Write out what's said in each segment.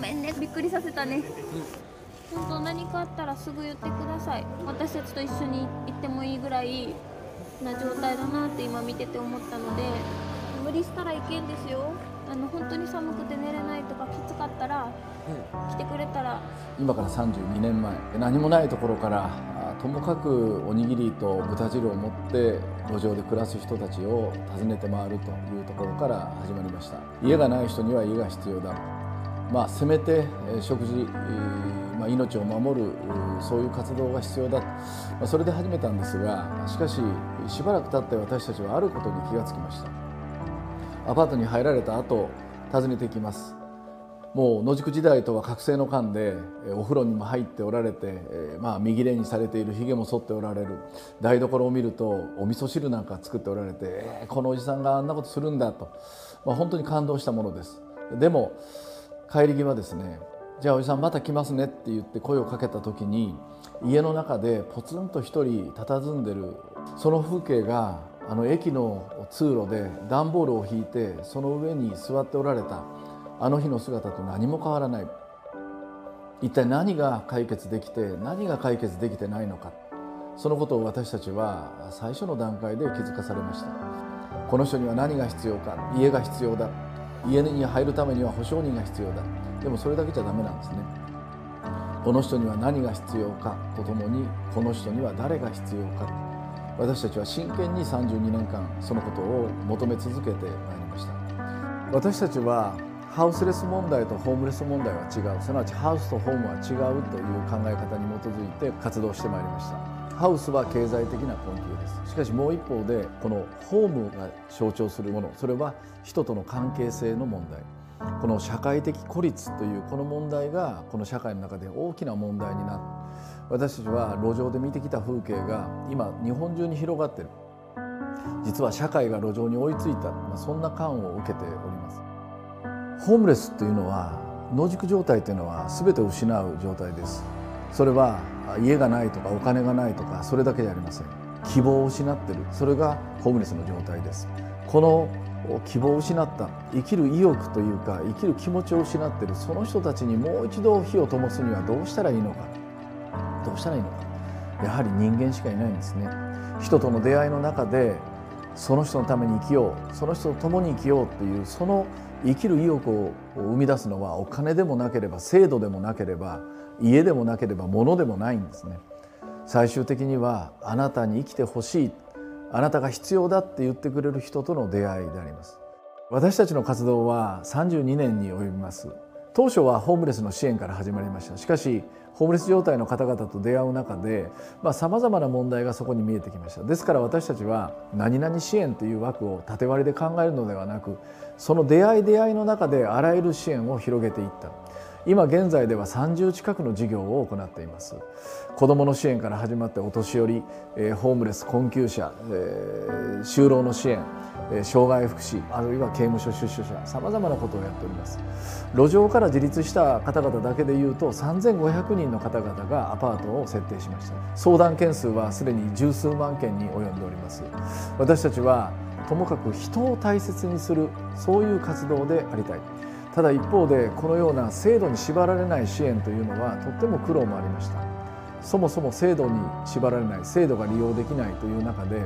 めんね。びっくりさせたね。本当何かあったらすぐ言ってください。私たちと一緒に行ってもいいぐらいな状態だなって今見てて思ったので無理したらいけんですよ。あの本当に寒くて寝れないとかきつかったら来てくれたら。今から32年前。何もないところからともかくおにぎりと豚汁を持って路上で暮らす人たちを訪ねて回るというところから始まりました。家がない人には家が必要だまあせめて食事、まあ、命を守るそういう活動が必要だ、まあ、それで始めたんですがしかししばらく経って私たちはあることに気がつきました。アパートに入られた後訪ねてきます。もう野宿時代とは覚醒の間でお風呂にも入っておられて、まあ、右れにされているひげも剃っておられる台所を見るとお味噌汁なんか作っておられて、えー、このおじさんがあんなことするんだと、まあ、本当に感動したものです。でも帰り際ですねじゃあおじさんまた来ますねって言って声をかけた時に家の中でポツンと一人佇んでるその風景があの駅の通路で段ボールを引いてその上に座っておられたあの日の姿と何も変わらない。一体何が解決できて何が解決できてないのか。そのことを私たちは最初の段階で気づかされました。この人には何が必要か家が必要だ。家に入るためには保証人が必要だ。でもそれだけじゃダメなんですね。この人には何が必要かとともにこの人には誰が必要か。私たちは真剣に32年間そのことを求め続けてまいりました。私たちはハウスレス問題とホームレス問題は違う。すなわちハウスとホームは違うという考え方に基づいて活動してまいりました。ハウスは経済的な困窮です。しかしもう一方でこのホームが象徴するものそれは人との関係性の問題。この社会的孤立というこの問題がこの社会の中で大きな問題になって私たちは路上で見てきた風景が今日本中に広がってる。実は社会が路上に追いついた、ま、そんな感を受けております。ホームレスというのは野宿状態というのは全てを失う状態です。それは家がないとかお金がないとかそれだけじゃありません。希望を失ってる。それがホームレスの状態です。この希望を失った。生きる意欲というか生きる気持ちを失っている。その人たちにもう一度火を灯すにはどうしたらいいのか。どうしたらいいのか。やはり人間しかいないんですね。人との出会いの中でその人のために生きよう。その人と共に生きようっていうその生きる意欲を生み出すのはお金でもなければ制度でもなければ家でもなければ物でもないんですね。最終的にはあなたに生きてほしいあなたが必要だって言ってくれる人との出会いであります。私たちの活動は32年に及びます。当初はホームレスの支援から始まりました。しかしホームレス状態の方々と出会う中でさまざ、まな問題がそこに見えてきました。ですから私たちは何々支援という枠を縦割りで考えるのではなくその出会い出会いの中であらゆる支援を広げていった。今現在では30近くの事業を行っています。子どもの支援から始まってお年寄り、え、ホームレス困窮者、えー、就労の支援、え、障害福祉あるいは刑務所出所者さまざまなことをやっております。路上から自立した方々だけでいうと3500人の方々がアパートを設定しました。相談件数はすでに十数万件に及んでおります。私たちはともかく人を大切にするそういう活動でありたい。ただ一方でこのような制度に縛られない支援というのはとっても苦労もありました。そもそも制度に縛られない制度が利用できないという中で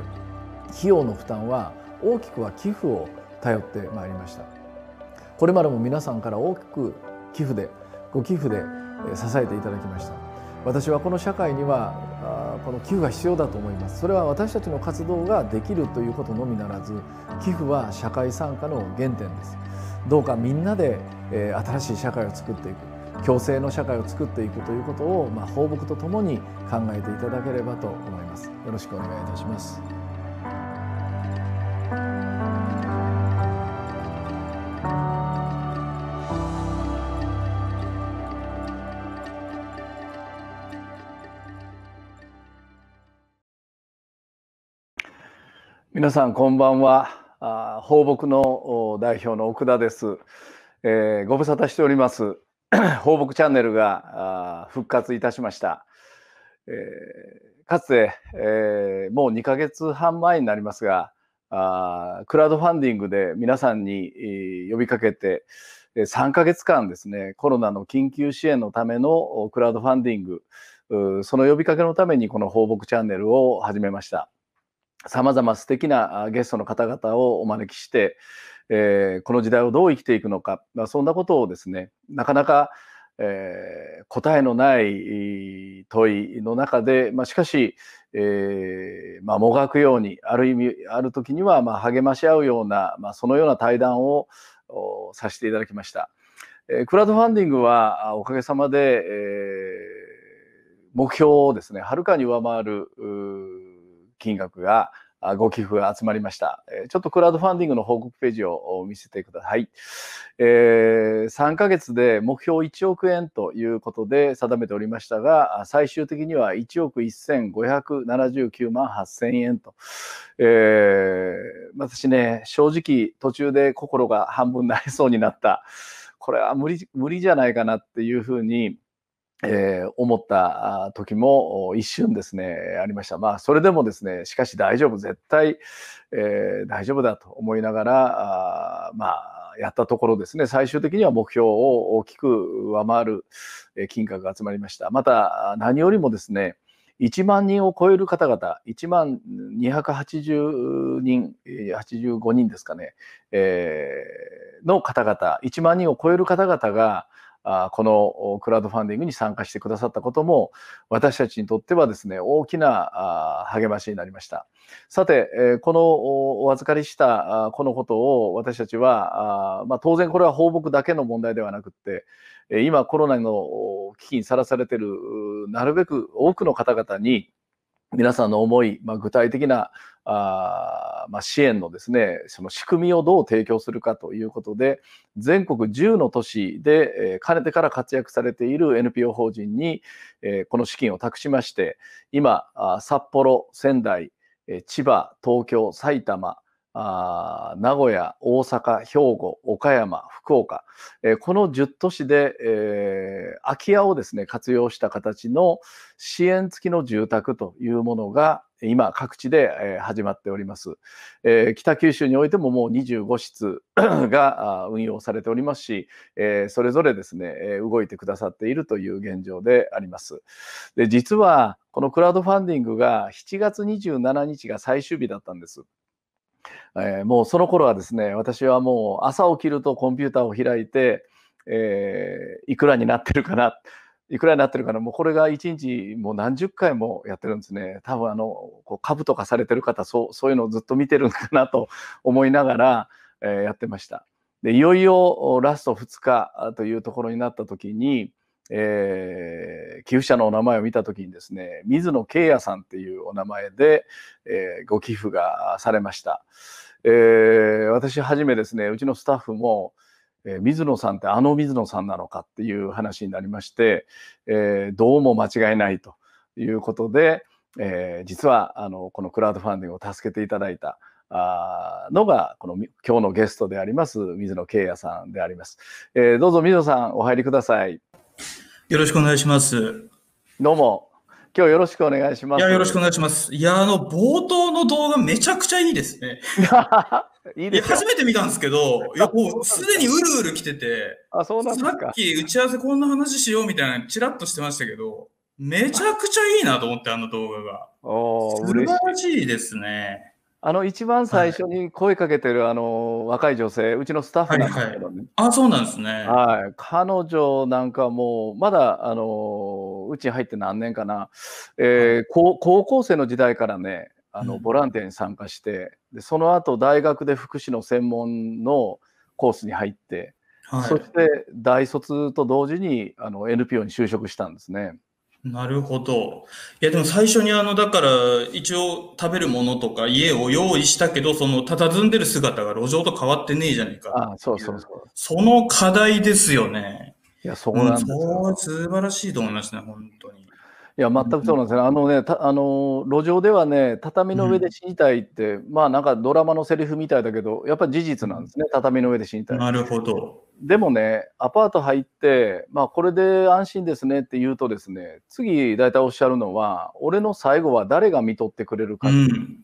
費用の負担は大きくは寄付を頼ってまいりました。これまでも皆さんから大きく寄付でご寄付で支えていただきました。私はこの社会にはこの寄付が必要だと思います。それは私たちの活動ができるということのみならず寄付は社会参加の原点です。どうかみんなで、え新しい社会を作っていく共生の社会を作っていくということを、まあ、放牧とともに考えていただければと思います。よろしくお願いいたします。皆さんこんばんは。あ放牧の代表の奥田です、えー、ご無沙汰しております。放牧チャンネルが復活いたしました、えー、かつて、えー、もう2ヶ月半前になりますがあクラウドファンディングで皆さんに、えー、呼びかけて、3ヶ月間ですね、コロナの緊急支援のためのクラウドファンディング、その呼びかけのためにこの放牧チャンネルを始めました。様々素敵なゲストの方々をお招きして、えー、この時代をどう生きていくのか、まあ、そんなことをですね、なかなか、えー、答えのない問いの中で、まあ、しかし、えーまあ、もがくようにある意味ある時にはま励まし合うような、ま、そのような対談をさせていただきました。え、クラウドファンディングはおかげさまで、え、目標をですねはるかに上回る金額がご寄付が集まりました。ちょっとクラウドファンディングの報告ページを見せてください。えー、3ヶ月で目標1億円ということで定めておりましたが、最終的には1億1579万8000円と。えー、私ね、正直途中で心が半分なりそうになった。これは無理無理じゃないかなっていうふうにえー、思った時も一瞬ですね、ありました。まあ、それでもですね、しかし大丈夫、絶対、えー、大丈夫だと思いながら、あまあ、やったところですね、最終的には目標を大きく上回る金額が集まりました。また、何よりもですね、1万人を超える方々、1万280人、85人ですかね、えー、の方々、1万人を超える方々が、このクラウドファンディングに参加してくださったことも私たちにとってはですね大きな励ましになりました。さてこのお預かりしたこのことを私たちはま、当然これは放牧だけの問題ではなくって今コロナの危機にさらされているなるべく多くの方々に皆さんの思い、ま、具体的なあ、まあ、支援のですねその仕組みをどう提供するかということで全国10の都市で、えー、かねてから活躍されている NPO 法人に、えー、この資金を託しまして今あ札幌仙台千葉東京埼玉あ名古屋、大阪、兵庫、岡山、福岡、えー、この10都市で、えー、空き家をですね、活用した形の支援付きの住宅というものが今各地で、えー、始まっております、えー。北九州においてももう25室 が運用されておりますし、えー、それぞれですね、動いてくださっているという現状であります。で実はこのクラウドファンディングが7月27日が最終日だったんです。えー、もうその頃はですね、私はもう朝起きるとコンピューターを開いて、えー、いくらになってるかな、いくらになってるかな、もうこれが1日もう何十回もやってるんですね。多分あの、こう株とかされてる方、そうそういうのをずっと見てるのかなと思いながら、えー、やってました。で、いよいよラスト2日というところになった時に、えー、寄付者のお名前を見た時にですね水野慶也さんっていうお名前で、えー、ご寄付がされました、えー、私はじめですねうちのスタッフも、えー、水野さんってあの水野さんなのかっていう話になりまして、えー、どうも間違いないということで、えー、実はあのこのクラウドファンディングを助けていただいたあのがこの今日のゲストであります水野慶也さんであります、えー、どうぞ水野さんお入りください。よろしくお願いします。どうも。今日よろしくお願いします。いや、よろしくお願いします。いや、あの、冒頭の動画めちゃくちゃいいですね。いいです初めて見たんですけど、いや、もうすでにうるうる来てて、あ、そうなんですか。さっき打ち合わせこんな話しようみたいなチラッとしてましたけど、めちゃくちゃいいなと思って、あの動画が。お素晴らしいですね。あの一番最初に声かけてる、はい、あの若い女性、うちのスタッフなんですけどね。はいはい、あ、そうなんですね。はい。彼女なんかもう、まだ、あの、うち入って何年かな、えー、高高校生の時代からね、あの、ボランティアに参加して、で、その後、大学で福祉の専門のコースに入って、はい、そして大卒と同時にあの NPO に就職したんですね。なるほど。いや、でも最初にあの、だから、一応食べるものとか家を用意したけど、その、佇んでる姿が路上と変わってねえじゃねえか。ああそうそうそう。その課題ですよね。いや、そうなんですよ、うん、素晴らしいと思いますね、本当に。いや、全くそうなんですね。あのね、あの、路上ではね、畳の上で死にたいって、うん、まあなんかドラマのセリフみたいだけど、やっぱり事実なんですね、畳の上で死にたい。なるほど。でもね、アパート入って、まあこれで安心ですねって言うとですね、次大体おっしゃるのは、俺の最後は誰が見とってくれるか、うん、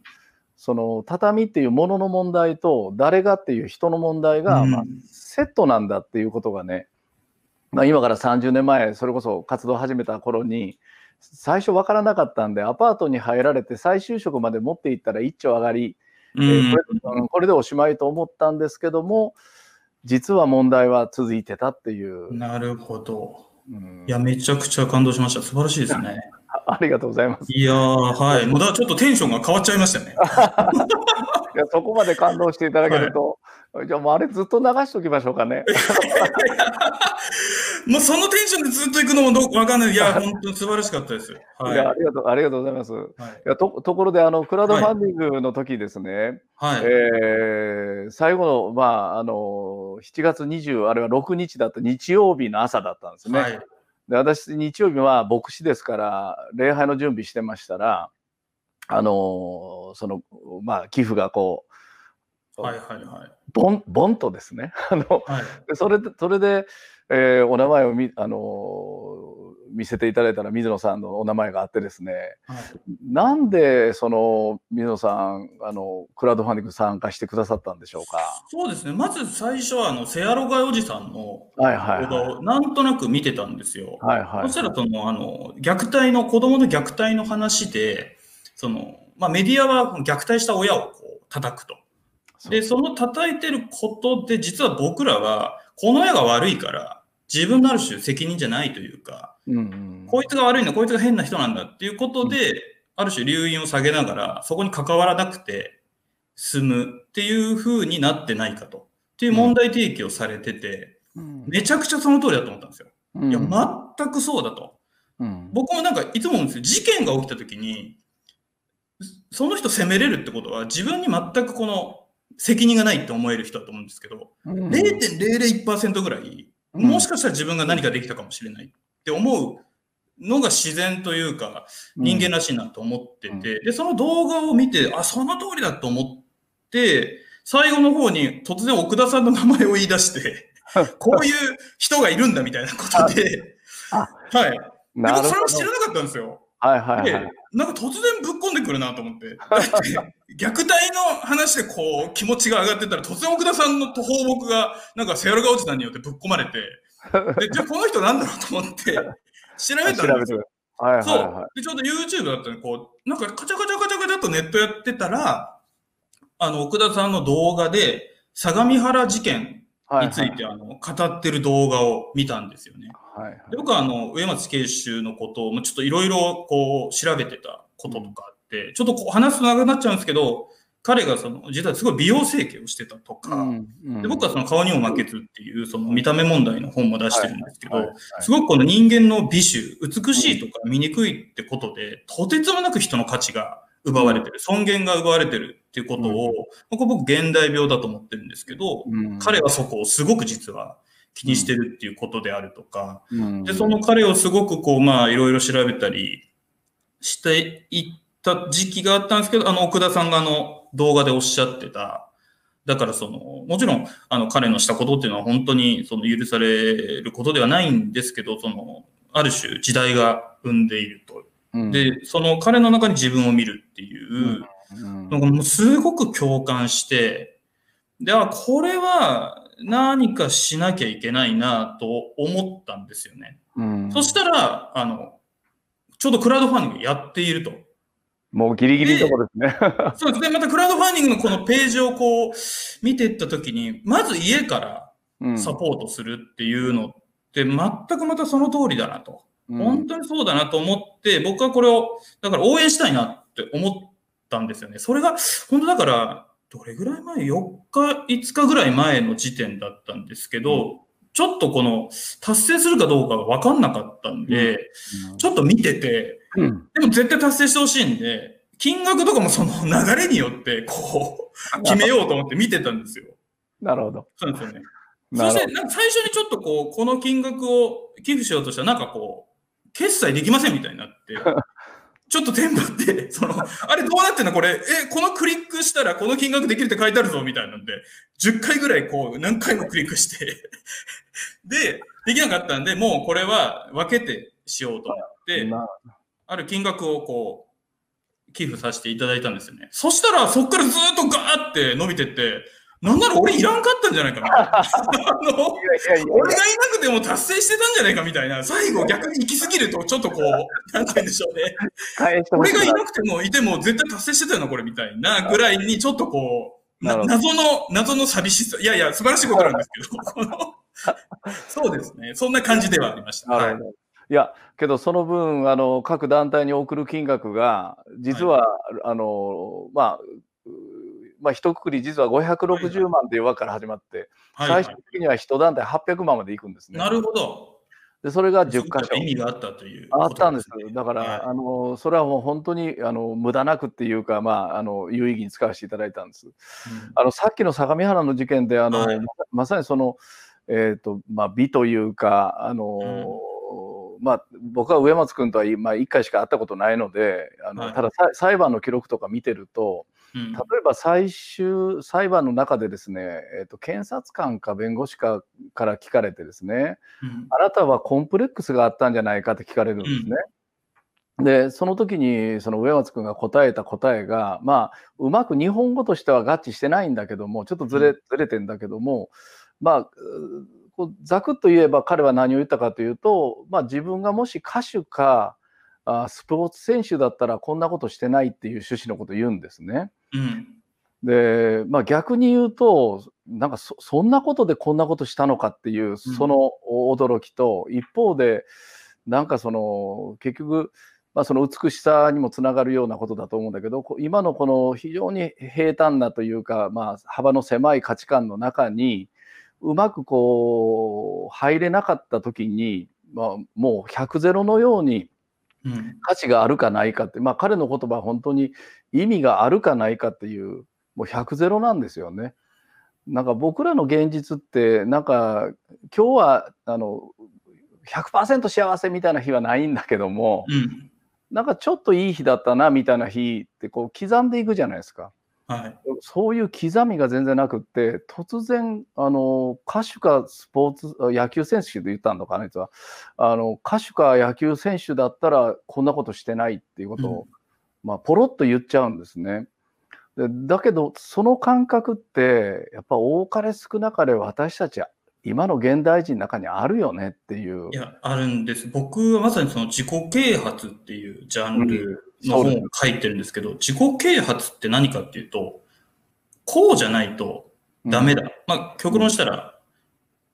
その畳っていうものの問題と誰がっていう人の問題が、うんまあ、セットなんだっていうことがね、まあ、今から30年前それこそ活動を始めた頃に最初分からなかったんでアパートに入られて再就職まで持っていったら一丁上がり、うえーんこれうんこれでおしまいと思ったんですけども実は問題は続いてたっていう、なるほど。うんいや、めちゃくちゃ感動しました。素晴らしいですね。あ ありがとうございます。いやー、はい。もうだちょっとテンションが変わっちゃいましたね。いやそこまで感動していただけると、じゃあもうあれずっと流しておきましょうかね。もうそのテンションでずっと行くのもどうわかんない。いや、本当に素晴らしかったです。はいい。やありがとうありがとうございます。いはい。やとところであのクラウドファンディングの時ですね、はい。えー最後のまああの7月20あれは6日だった日曜日の朝だったんですね。はい。で私日曜日は牧師ですから礼拝の準備してましたらあのそのまあ寄付がこう、はい。はい。はい。ボンボンとですね あのはい。でそれでそれで、えーお名前をみ、あのー見せていただいたら水野さんのお名前があってですねはい。なんでその水野さんあのクラウドファンディング参加してくださったんでしょうか？そうですね。まず最初は、あの、セアロガイおじさんのはいはい動画をなんとなく見てたんですよ。はいはいそしたら、その、あの、虐待の、子供の虐待の話で、その、まあ、メディアは虐待した親をこう叩くと。で、その叩いてることで、実は僕らは、この親が悪いから、自分のある種責任じゃないというか、うんうんこいつが悪いんだ、こいつが変な人なんだっていうことで、ある種留飲を下げながら、そこに関わらなくて済むっていう風になってないかと。っていう問題提起をされてて、うんめちゃくちゃその通りだと思ったんですよ。うんいや、全くそうだと。うん僕もなんかいつも思うんですよ。事件が起きた時に、その人責めれるってことは自分に全くこの責任がないって思える人だと思うんですけど、うん0.001%ぐらい、うんもしかしたら自分が何かできたかもしれないって思うのが自然というか、人間らしいなと思ってて、で、その動画を見て、あ、その通りだと思って、最後の方に突然奥田さんの名前を言い出して、こういう人がいるんだみたいなことで、あはい。でなるほど。僕それを知らなかったんですよ。はいはいはでい、なんか突然ぶっ込んでくるなと思って。虐待の話でこう気持ちが上がってたら突然奥田さんの放牧がなんかセアルガおじさんによってぶっ込まれて、でじゃあこの人なんだろうと思って調べたんですよ。はいはいそうは。で、ちょうど YouTube だったのに、こう、なんかカチャカチャカチャカチャっとネットやってたら、あの、奥田さんの動画で、相模原事件いはいについて、あの、語ってる動画を見たんですよね。はいはい。で僕はあの、上松慶州のことを、もうちょっといろいろこう、調べてたこととかあって、ちょっとこう話すと長くなっちゃうんですけど、彼がその、実はすごい美容整形をしてたとか、うんうん。で僕はその顔にも負けずっていう、その見た目問題の本も出してるんですけど、すごくこの人間の美醜、美しいとか醜いってことで、とてつもなく人の価値が奪われてる、尊厳が奪われてるっていうことを、ここ僕現代病だと思ってるんですけど、うん。彼はそこをすごく実は気にしてるっていうことであるとか、うん。で、その彼をすごくこう、まあ、いろいろ調べたりしていった時期があったんですけど、あの、奥田さんがあの、動画でおっしゃってた、だからその、もちろん、あの、彼のしたことっていうのは本当に、その、許されることではないんですけど、その、ある種時代が生んでいると。うんで、その彼の中に自分を見るっていう、うんなんかもうすごく共感して、で、あ、これは何かしなきゃいけないなと思ったんですよね。うんそしたら、あの、ちょうどクラウドファンディングやっていると。もうギリギリのところですね。そうですね。またクラウドファンディングのこのページをこう見ていったときに、まず家からうんサポートするっていうのって全くまたその通りだなと。うん本当にそうだなと思って、僕はこれを、だから応援したいなって思ったんですよね。それが、本当だから、どれぐらい前 ?4 日、5日ぐらい前の時点だったんですけど、ちょっとこの、達成するかどうかが分かんなかったんで、ちょっと見てて、うんでも絶対達成してほしいんで、金額とかもその流れによって、こう、決めようと思って見てたんですよ。なるほど。そうですよね。そして、なんか最初にちょっとこう、この金額を寄付しようとしたら、なんかこう、決済できませんみたいになって、ちょっとテンパって、その、あれどうなってんのこれ、え、このクリックしたらこの金額できるって書いてあるぞみたいなんで、10回ぐらいこう、何回もクリックして、で、できなかったんで、もうこれは分けてしようと思って、なある金額をこう、寄付させていただいたんですよね。そしたら、そっからずっとガーって伸びてって、なんなら俺いらんかったんじゃないかな。俺がいなくても達成してたんじゃないかみたいな。最後逆に行き過ぎると、ちょっとこう、なんて言うんでしょうね。俺がいなくてもいても絶対達成してたよな、これみたいなぐらいに、ちょっとこう、謎の、謎の寂しさ。いやいや、素晴らしいことなんですけど、そうですね。そんな感じではありました。はい。いや、けどその分、あの、各団体に送る金額が、実は、あの、まあ、うまあ、一括り実は560万という枠から始まって、はい最終的には一団体800万までいくんですね。なるほど。で、それが10箇所。意味があったというあことったんですね。だから、はいあのそれはもう本当にあの無駄なくっていうか、まあ、あの有意義に使わせていただいたんです。うんあのさっきの相模原の事件であの、はいままさにその、えーとまあ、美というかあの、まあ、僕は上松君とは、まあ、1回しか会ったことないのであの、はいたださ裁判の記録とか見てるとうん例えば最終裁判の中でですね、えー、と検察官か弁護士かから聞かれてですねうんあなたはコンプレックスがあったんじゃないかって聞かれるんですね。でその時にその上松君が答えた答えがまあうまく日本語としては合致してないんだけどもちょっとずれ,、うずれてんだけどもまあうこうざくっと言えば彼は何を言ったかというと、まあ、自分がもし歌手かあスポーツ選手だったらこんなことしてないっていう趣旨のことを言うんですね。うん。で、まあ、逆に言うとなんかそそんなことでこんなことしたのかっていうその驚きと、一方でなんかその結局、まあ、その美しさにもつながるようなことだと思うんだけどこ今のこの非常に平坦なというか、まあ、幅の狭い価値観の中にうまくこう入れなかった時に、まあ、もう100ゼロのようにうん価値があるかないかって、まあ、彼の言葉は本当に意味があるかないかっていうもう100ゼロなんですよね。なんか僕らの現実ってなんか今日はあの100%幸せみたいな日はないんだけどもうんなんかちょっといい日だったなみたいな日ってこう刻んでいくじゃないですか。はいそういう刻みが全然なくって突然あの歌手かスポーツあ野球選手で言ったのかな実はあの歌手か野球選手だったらこんなことしてないっていうことを、まあ、ポロッと言っちゃうんですね。でだけどその感覚ってやっぱ多かれ少なかれ私たちは今の現代人の中にあるよねっていうい。や、あるんです。僕はまさにその自己啓発っていうジャンル本を書いてるんですけど、自己啓発って何かっていうと、こうじゃないとダメだ。まあ、極論したら、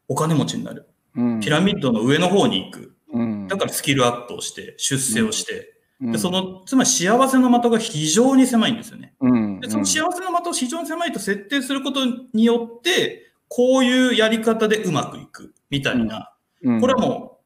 お金持ちになる。うん。ピラミッドの上の方に行く。うん。だからスキルアップをして、出世をして、うん。でその、つまり幸せの的が非常に狭いんですよね。うん。でその幸せの的を非常に狭いと設定することによって、こういうやり方でうまくいくみたいな、うん。これはもう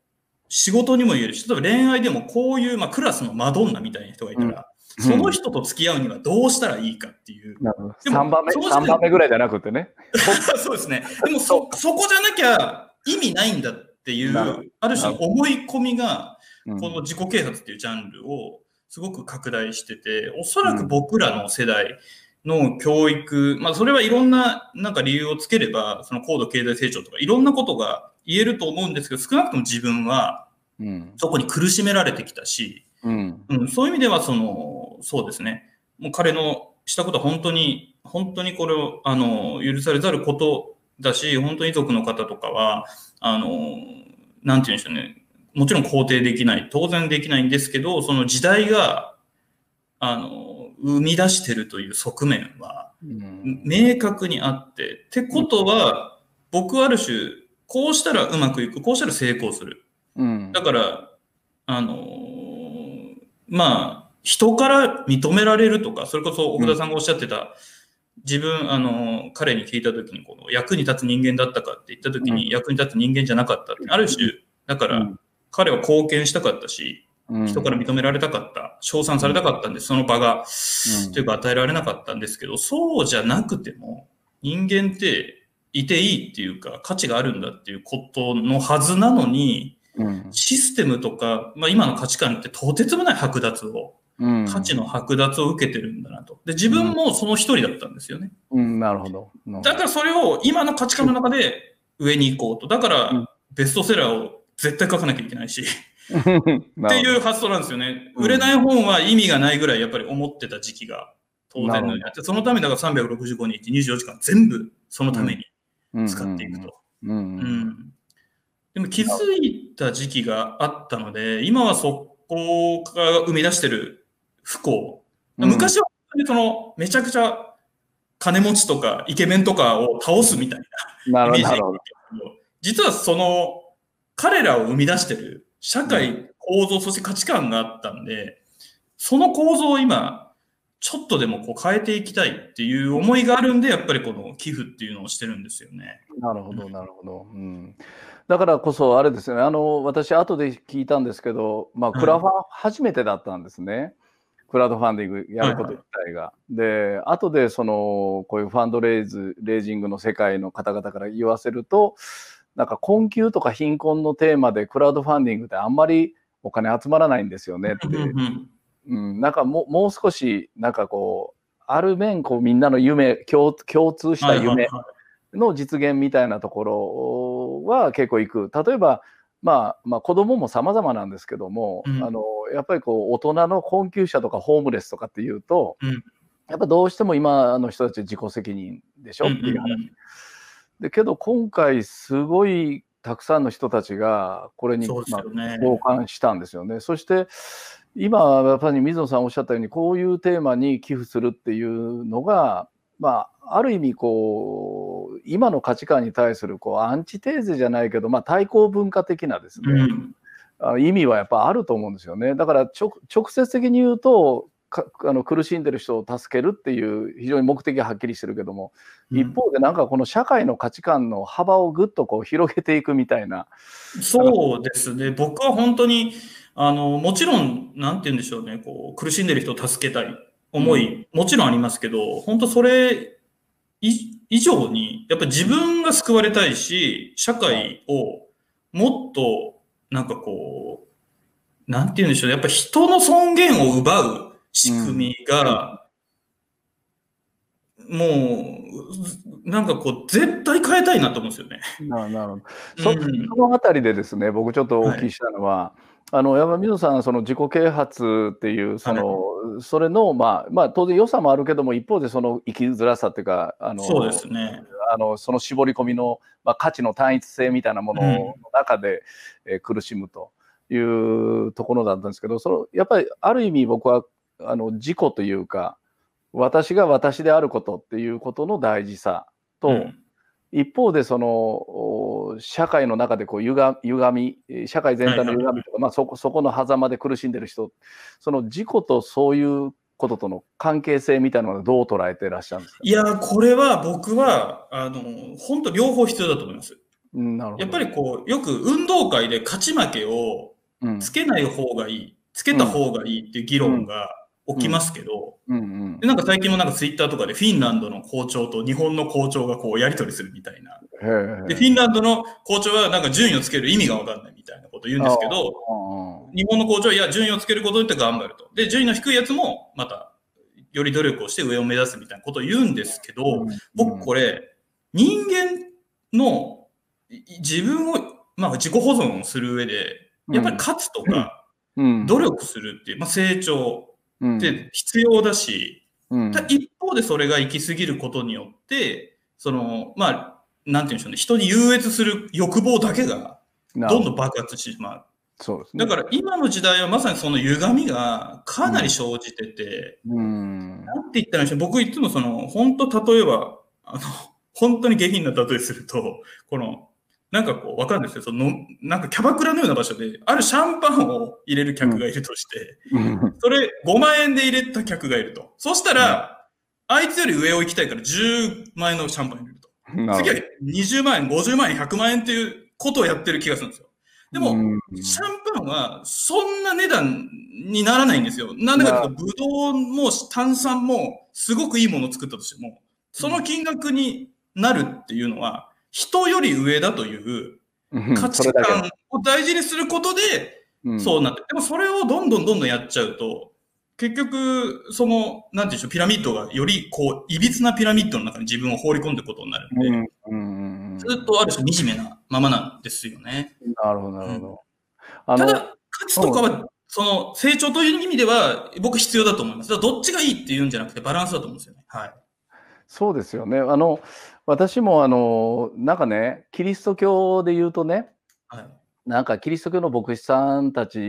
仕事にも言えるし、例えば恋愛でもこういう、まあ、クラスのマドンナみたいな人がいたら、うんその人と付き合うにはどうしたらいいかっていう。なるほどでも3番目その時点三番目ぐらいじゃなくてね。そうですね。でもそ、そこじゃなきゃ意味ないんだっていう、ある種の思い込みが、うんこの自己啓発っていうジャンルをすごく拡大してて、おそらく僕らの世代の教育、まあそれはいろんななんか理由をつければ、その高度経済成長とかいろんなことが言えると思うんですけど、少なくとも自分はうんそこに苦しめられてきたし、うんうん、そういう意味では、その、そうですね。もう彼のしたことは本当に、本当にこれを、あの、許されざることだし、本当に遺族の方とかは、あの、なんて言うんでしょうね。もちろん肯定できない。当然できないんですけど、その時代が、あの、生み出してるという側面は、うん明確にあって、ってことは、僕はある種、こうしたらうまくいく、こうしたら成功する。うん。だから、あのーまあ、人から認められるとか、それこそ奥田さんがおっしゃってた、自分、あのー彼に聞いたときに、この役に立つ人間だったかって言ったときに、うん。役に立つ人間じゃなかったって。ある種、だから、うん。彼は貢献したかったし、うん。人から認められたかった、称賛されたかったんです、その場が、うん。というか与えられなかったんですけど、そうじゃなくても、人間っていていいっていうか、価値があるんだっていうことのはずなのに、うんシステムとか、まあ、今の価値観ってとてつもない剥奪を、うん価値の剥奪を受けてるんだなと。で、自分もその一人だったんですよね。うんなるほど。うんだからそれを今の価値観の中で上に行こうと。だからうん、ベストセラーを絶対書かなきゃいけないし、っていう発想なんですよね。売れない本は意味がないぐらいやっぱり思ってた時期が当然のようにあって、そのためだから365日24時間全部そのために使っていくと。でも気づいた時期があったので、今はそこが生み出してる不幸。昔はそのめちゃくちゃ金持ちとかイケメンとかを倒すみたいなイメージほどなるほど。実はその彼らを生み出してる社会構造、そして価値観があったんで、その構造を今、ちょっとでもこう変えていきたいっていう思いがあるんで、やっぱりこの寄付っていうのをしてるんですよね。なるほど、なるほど。うん、だからこそ、あれですね、あの私、後で聞いたんですけど、まあ、クラファン初めてだったんですね、クラウドファンディングやること自体が。で、後でそのこういうファンドレイズ、レイジングの世界の方々から言わせると、なんか困窮とか貧困のテーマでクラウドファンディングってあんまりお金集まらないんですよねって。うんうん、なんかもうもう少し、なんかこう、ある面、こうみんなの夢、共共通した夢の実現みたいなところは結構いく。例えば、まあ、まあ子供も様々なんですけども、うんあのやっぱりこう大人の困窮者とかホームレスとかっていうと、うんやっぱどうしても今の人たち自己責任でしょ？っていう話。うんうんでけど今回すごいたくさんの人たちがこれに、まあ。共感したんですよね。そして今やっぱり水野さんおっしゃったようにこういうテーマに寄付するっていうのが、まあ、ある意味こう今の価値観に対するこうアンチテーゼじゃないけど、まあ、対抗文化的なですね、うん意味はやっぱあると思うんですよね。だから直直接的に言うとかあの苦しんでる人を助けるっていう非常に目的がはっきりしてるけども、一方でなんかこの社会の価値観の幅をぐっとこう広げていくみたいな。そうですね。僕は本当に、あの、もちろん、なんて言うんでしょうね、こう、苦しんでる人を助けたい。思い、もちろんありますけど、本当それ以以上に、やっぱり自分が救われたいし、社会をもっと、なんかこう、なんて言うんでしょうね、やっぱ人の尊厳を奪う仕組みが、もう、なんかこう、絶対変えたいなと思うんですよね。ななるほど。そのあたりでですね、僕ちょっとお聞きしたのは、あの山水野さん、その自己啓発っていう、その、それの、まあ、まあ、当然良さもあるけども、一方でその生きづらさっていうか、あの、そうですね。あのその絞り込みの、まあ、価値の単一性みたいなものの中で、えー苦しむというところだったんですけど、そのやっぱりある意味僕はあの自己というか、私が私であることっていうことの大事さと、うん一方でそのお社会の中でこうゆが歪みえー社会全体の歪みとか、まあ、そこそこの狭間で苦しんでる人その自己とそういうこととの関係性みたいなのをどう捉えてらっしゃるんですか、いやー、これは僕は、あの、本当両方必要だと思います。うんなるほど。やっぱりこう、よく運動会で勝ち負けをうん。つけない方がいい、つけた方がいいっていう議論が起きますけど、うんうん。でなんか最近もなんかツイッターとかでフィンランドの校長と日本の校長がこうやり取りするみたいな。で、フィンランドの校長はなんか順位をつける意味がわかんないみたいなこと言うんですけど、あ日本の校長は、いや、順位をつけることによって頑張ると。で、順位の低いやつも、また、より努力をして上を目指すみたいなことを言うんですけど、僕これ、人間のい自分を、まあ、自己保存をする上で、やっぱり勝つとか、うん。努力するっていう、まあ、成長うんって必要だし、うん。一方でそれが行き過ぎることによって、その、まあ、なんて言うんでしょうね、人に優越する欲望だけがなど。んどん爆発してしまう。そうですね。だから今の時代はまさにその歪みがかなり生じてて、うん。なんて言ったらいいんでしょう。僕いつもその、本当例えば、あの、本当に下品な例えすると、この、なんかこう、わかるんですよ。その、なんかキャバクラのような場所で、あるシャンパンを入れる客がいるとして、うんそれ5万円で入れた客がいると。そしたら、あいつより上を行きたいから10万円のシャンパン入れると。次は20万円、50万円、100万円っていうことをやってる気がするんですよ。でも、うんシャンパンはそんな値段にならないんですよ。なんでかというと、ブドウも炭酸もすごくいいものを作ったとしても、その金額になるっていうのは、人より上だといううん価値観を大事にすることで、うんそうなって。でもそれをどんどんどんどんやっちゃうと、結局、その、なんていうんでしょう、ピラミッドがより、こう、いびつなピラミッドの中に自分を放り込んでいくことになるんで、うんうんうんずっとある種惨めなままなんですよね。なるほど、なるほど。ただ、価値とかは、その成長という意味では、僕必要だと思います。だからどっちがいいっていうんじゃなくて、バランスだと思うんですよね。はい。そうですよね。あの、私もあの、なんかね、キリスト教で言うとね、はい。なんかキリスト教の牧師さんたち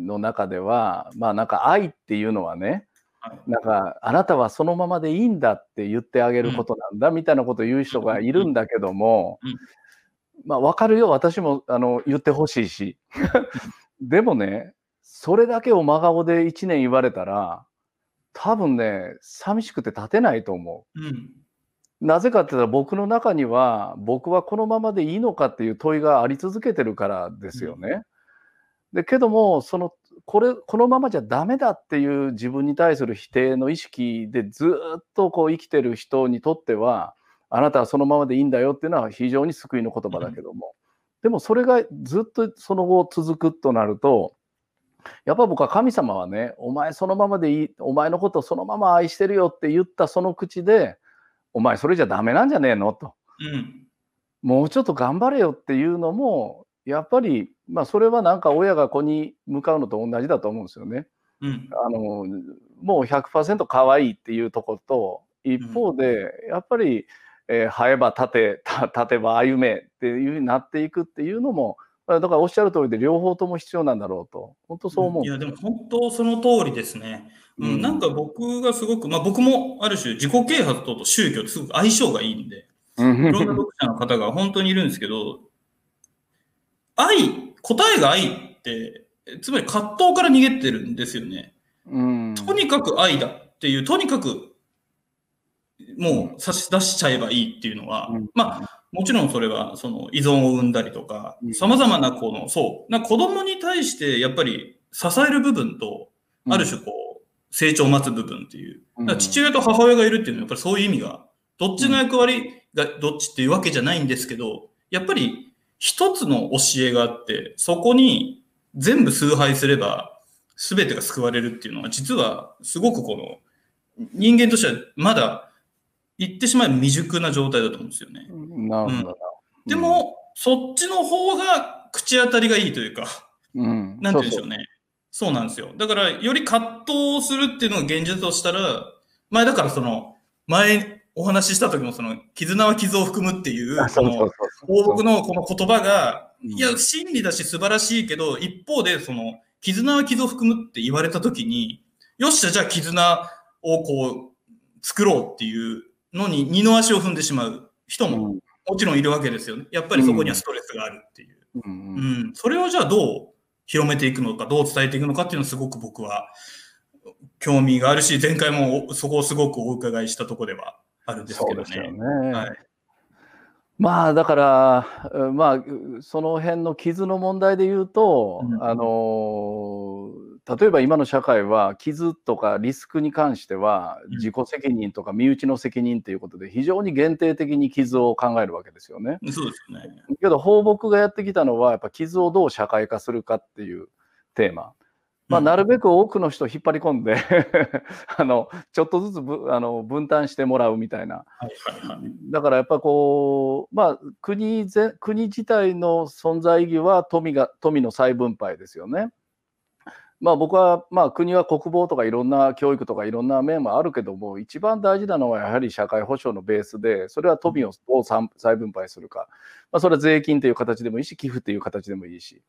の中では、まあなんか愛っていうのはね、はいなんかあなたはそのままでいいんだって言ってあげることなんだみたいなことを言う人がいるんだけどもうんうん、まあわかるよ、私もあの言ってほしいし。でもね、それだけを真顔で1年言われたら、多分ね、寂しくて立てないと思う。うん。なぜかって言ったら僕の中には僕はこのままでいいのかっていう問いがあり続けてるからですよね。でけどもそのこれこのままじゃダメだっていう自分に対する否定の意識でずっとこう生きてる人にとってはあなたはそのままでいいんだよっていうのは非常に救いの言葉だけども、でもそれがずっとその後続くとなるとやっぱ僕は神様はねお前そのままでいいお前のことをそのまま愛してるよって言ったその口でお前それじゃダメなんじゃねえの？と。うん。もうちょっと頑張れよっていうのも、やっぱり、まあ、それはなんか親が子に向かうのと同じだと思うんですよね。うん。あのもう100%可愛いっていうところと、一方で、やっぱり、えー生えば立て、た立てば歩めっていうふうになっていくっていうのも、だからおっしゃる通りで、両方とも必要なんだろうと、本当そう思う。いや、でも本当その通りですね。うん、うん。なんか僕がすごく、まあ僕もある種自己啓発と宗教ってすごく相性がいいんで、うん。いろんな読者の方が本当にいるんですけど、愛、答えが愛って、つまり葛藤から逃げてるんですよね。うん。とにかく愛だっていう、とにかくもう差し出しちゃえばいいっていうのは、うん。まあ、もちろんそれはその依存を生んだりとかう、ん。さまざまなこの、そう、な子供に対してやっぱり支える部分と、ある種こう、成長を待つ部分っていう、うん。だから父親と母親がいるっていうのはやっぱりそういう意味が、どっちの役割がどっちっていうわけじゃないんですけど、やっぱり一つの教えがあって、そこに全部崇拝すれば、全てが救われるっていうのは、実はすごくこの、人間としてはまだ言ってしまえば未熟な状態だと思うんですよね。なるほどな。でも、そっちの方が口当たりがいいというか、うん、なんて言うんでしょうね。そうなんですよ。だから、より葛藤するっていうのが現実としたら、前だからその、前お話しした時もその、絆は傷を含むっていう、あそうそうこの放牧のこの言葉が、うん。いや、真理だし素晴らしいけど、一方で、その、絆は傷を含むって言われた時に、よっしゃ、じゃあ絆をこう、作ろうっていうのに二の足を踏んでしまう人もうんもちろんいるわけですよね。やっぱりそこにはストレスがあるっていう。うんううんん、それをじゃあどう広めていくのか、どう伝えていくのかっていうのはすごく僕は興味があるし、前回もそこをすごくお伺いしたところではあるんですけどそうですよね。ね。はいまあだから、うまあ、その辺の傷の問題で言うと、うんあの例えば今の社会は傷とかリスクに関してはうん自己責任とか身内の責任ということで非常に限定的に傷を考えるわけですよね。そうですよね。けど放牧がやってきたのはやっぱ傷をどう社会化するかっていうテーマ。まあ、うんなるべく多くの人を引っ張り込んで あのちょっとずつぶあの分担してもらうみたいな。だからやっぱこう、まあ、国ぜ国自体の存在意義は富が富の再分配ですよね。まあ、僕は、まあ、国は国防とかいろんな教育とかいろんな面もあるけども一番大事なのはやはり社会保障のベースでそれは富をどう再再分配するか、まあ、それは税金という形でもいいし寄付という形でもいいし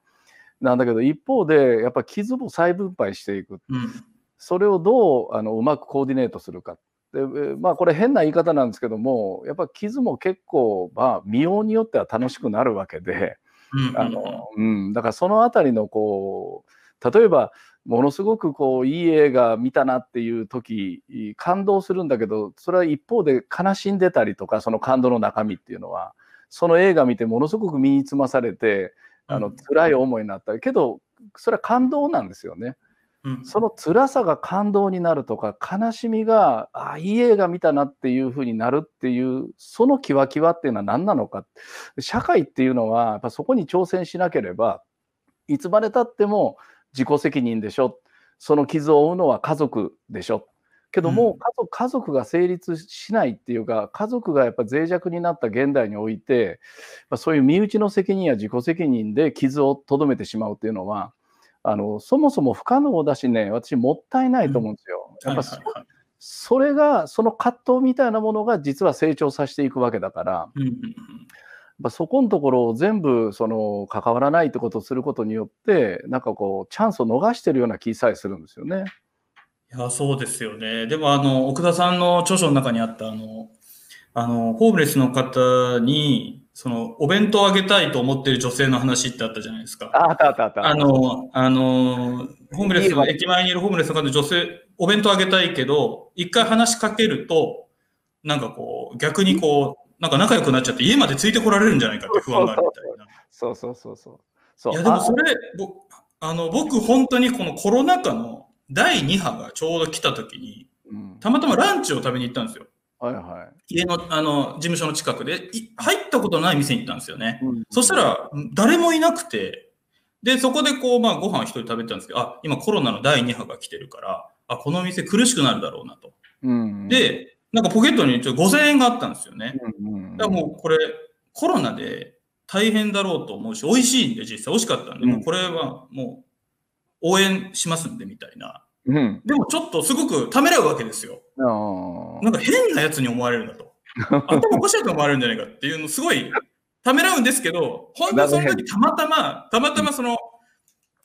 なんだけど一方でやっぱ傷も再分配していくうん。それをどうあのうまくコーディネートするか。でえーまあこれ変な言い方なんですけどもやっぱ傷も結構まあ見ようによっては楽しくなるわけで、うんあのうん、だからそのあたりのこう例えばものすごくこういい映画見たなっていう時感動するんだけどそれは一方で悲しんでたりとかその感動の中身っていうのはその映画見てものすごく身につまされてあのうん辛い思いになったりけどそれは感動なんですよね。うん。その辛さが感動になるとか悲しみがあいい映画見たなっていうふうになるっていうそのキワキワっていうのは何なのか。社会っていうのはやっぱそこに挑戦しなければいつまでたっても自己責任でしょ。その傷を負うのは家族でしょけども、うん家族が成立しないっていうか家族がやっぱ脆弱になった現代においてまあそういう身内の責任や自己責任で傷をとどめてしまうっていうのはあのそもそも不可能だしね、私、もったいないと思うんですよ。やっぱそ,、れが、その葛藤みたいなものが実は成長させていくわけだから、うんうんうんぱそこのところを全部その関わらないってことをすることによって、なんかこう、チャンスを逃してるような気さえするんですよね。いや、そうですよね。でも、あの、奥田さんの著書の中にあった、あの、あの、ホームレスの方に、その、お弁当あげたいと思ってる女性の話ってあったじゃないですか。ああったあったあった。あの、あの、ホームレスの、駅前にいるホームレスの方で女性、お弁当あげたいけど、一回話しかけると、なんかこう、逆にこう、なんか仲良くなっちゃって家までついてこられるんじゃないかって不安があるみたいな。そうそうそうそう。そういや、でもあそれ、ぼあの、僕、本当にこのコロナ禍の第2波がちょうど来た時に、うんたまたまランチを食べに行ったんですよ。はいは家の、あの、事務所の近くで、い入ったことない店に行ったんですよねい。。うんそしたら、誰もいなくて、で、そこでこう、まあ、ご飯一人食べてたんですけど、あ、今コロナの第2波が来てるから、あ、この店苦しくなるだろうなと。うん、で、なんかポケットにちょっと5000円があったんですよね。うんうんだからもうこれ、コロナで大変だろうと思うし、美味しいんで、実際美味しかったんで、うんもうこれはもう応援しますんで、みたいな。うん。でもちょっとすごくためらうわけですよ。なんか変なやつに思われるんだと。頭おかしいと思われるんじゃないかっていうのすごいためらうんですけど、本当にその時たまたま、たまたまその、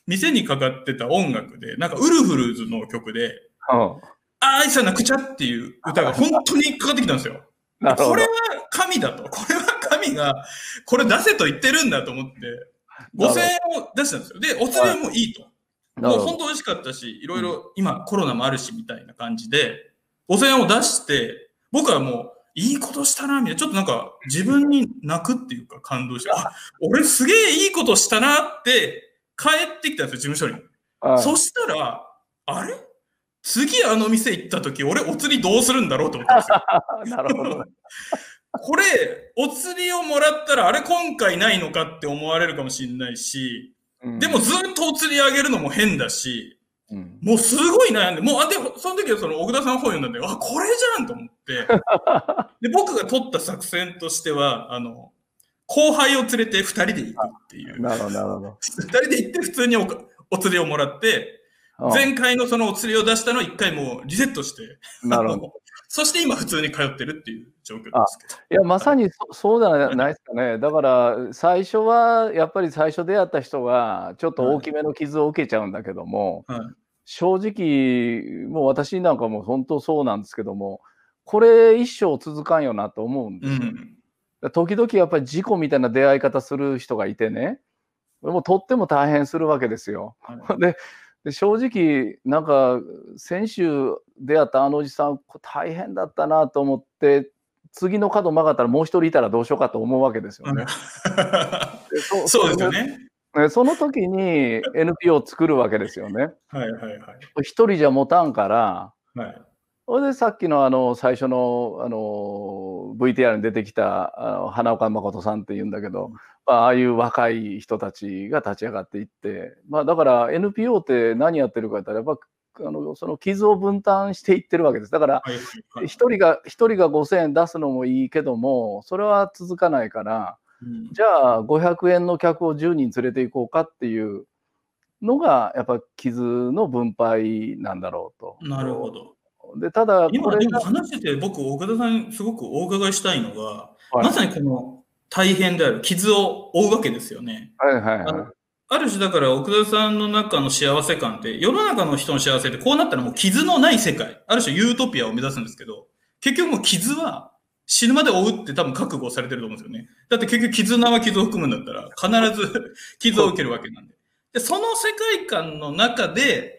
店にかかってた音楽で、なんかウルフルズの曲で、うんあーいさなくちゃっていう歌が本当にかかってきたんですよ。これは神だと。これは神が、これ出せと言ってるんだと思って、5000円を出したんですよ。で、お釣りはもういいと。もう本当美味しかったし、いろいろ今コロナもあるしみたいな感じで、5000円を出して、僕はもういいことしたな、みたいな、ちょっとなんか自分に泣くっていうか感動して、あ、俺すげえいいことしたなって帰ってきたんですよ、事務所に。はいそしたら、あれ？次あの店行った時、俺お釣りどうするんだろうと思ったんですよ。なるほどね。これ、お釣りをもらったら、あれ今回ないのかって思われるかもしれないし、うんでも、ずっとお釣りあげるのも変だし、うんもうすごい悩んで、もう、あ、でも、その時はその、奥田さんの本読んだんで、あ、これじゃんと思って、で、僕が取った作戦としては、あの、後輩を連れて二人で行くっていう。なるほど、なるほど。二人で行って普通におかお釣りをもらって、うん前回のそのお釣りを出したのを一回もうリセットして、なるほど。そして今普通に通ってるっていう状況ですけど。いや、まさにそそうじゃないですかね。だから、最初は、やっぱり最初出会った人が、ちょっと大きめの傷を受けちゃうんだけども、はい正直、もう私なんかも本当そうなんですけども、これ一生続かんよなと思うんでうすよ。ん。時々やっぱり事故みたいな出会い方する人がいてね、もうとっても大変するわけですよ。はい でで正直、なんか先週出会ったあのおじさん、こ大変だったなと思って、次の角曲がったらもう一人いたらどうしようかと思うわけですよね。でそ そうですよ。ね。ねその時に NPO を作るわけですよね。はいはいはい。一人じゃ持たんから、はい。それでさっきのあの最初のあの VTR に出てきたあの花岡誠さんっていうんだけど、まあ、ああいう若い人たちが立ち上がっていって、まあ、だから NPO って何やってるかって言ったらやっぱあのその傷を分担していってるわけです。だからはいはい一人が一人が5,000円出すのもいいけどもそれは続かないからうんじゃあ500円の客を10人連れて行こうかっていうのがやっぱ傷の分配なんだろうと。なるほど。でただこ今でも話してて、僕、岡田さんにすごくお伺いしたいのが、はいまさにこの大変である傷を負うわけですよね。はいはいはいある種だから奥田さんの中の幸せ感って、世の中の人の幸せってこうなったらもう傷のない世界、ある種ユートピアを目指すんですけど、結局もう傷は死ぬまで負うって多分覚悟されてると思うんですよね。だって結局絆は傷を含むんだったら必ず 傷を受けるわけなんで。で、その世界観の中で、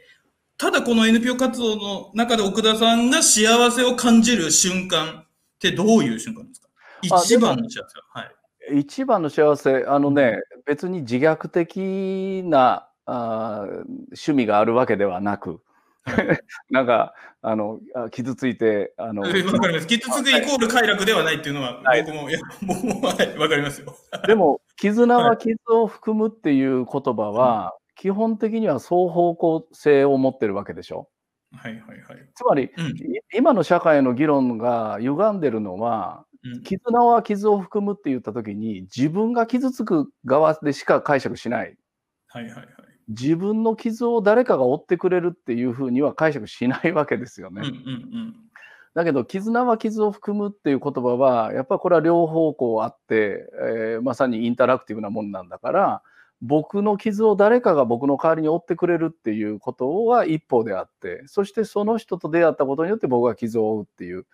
ただこの NPO 活動の中で奥田さんが幸せを感じる瞬間ってどういう瞬間ですか？あ一番の幸せは。はい。一番の幸せ、あのね、別に自虐的なあー趣味があるわけではなく、なんか、あの、あ傷ついて、あの、えわかります。傷つくイコール快楽ではないっていうのは、はい僕も、いや、もう、はい、わかりますよ。でも、絆は傷を含むっていう言葉は、基本的には双方向性を持ってるわけでしょ。はいはいはい。つまり、うん。い今の社会の議論が歪んでるのは、うん、絆は傷を含むって言ったときに、自分が傷つく側でしか解釈しない。はいはいはい。自分の傷を誰かが負ってくれるっていうふうには解釈しないわけですよね。うんうんだけど絆は傷を含むっていう言葉はやっぱこれは両方向あって、えーまさにインタラクティブなもんなんだから僕の傷を誰かが僕の代わりに負ってくれるっていうことは一方であってそしてその人と出会ったことによって僕が傷を負うっていう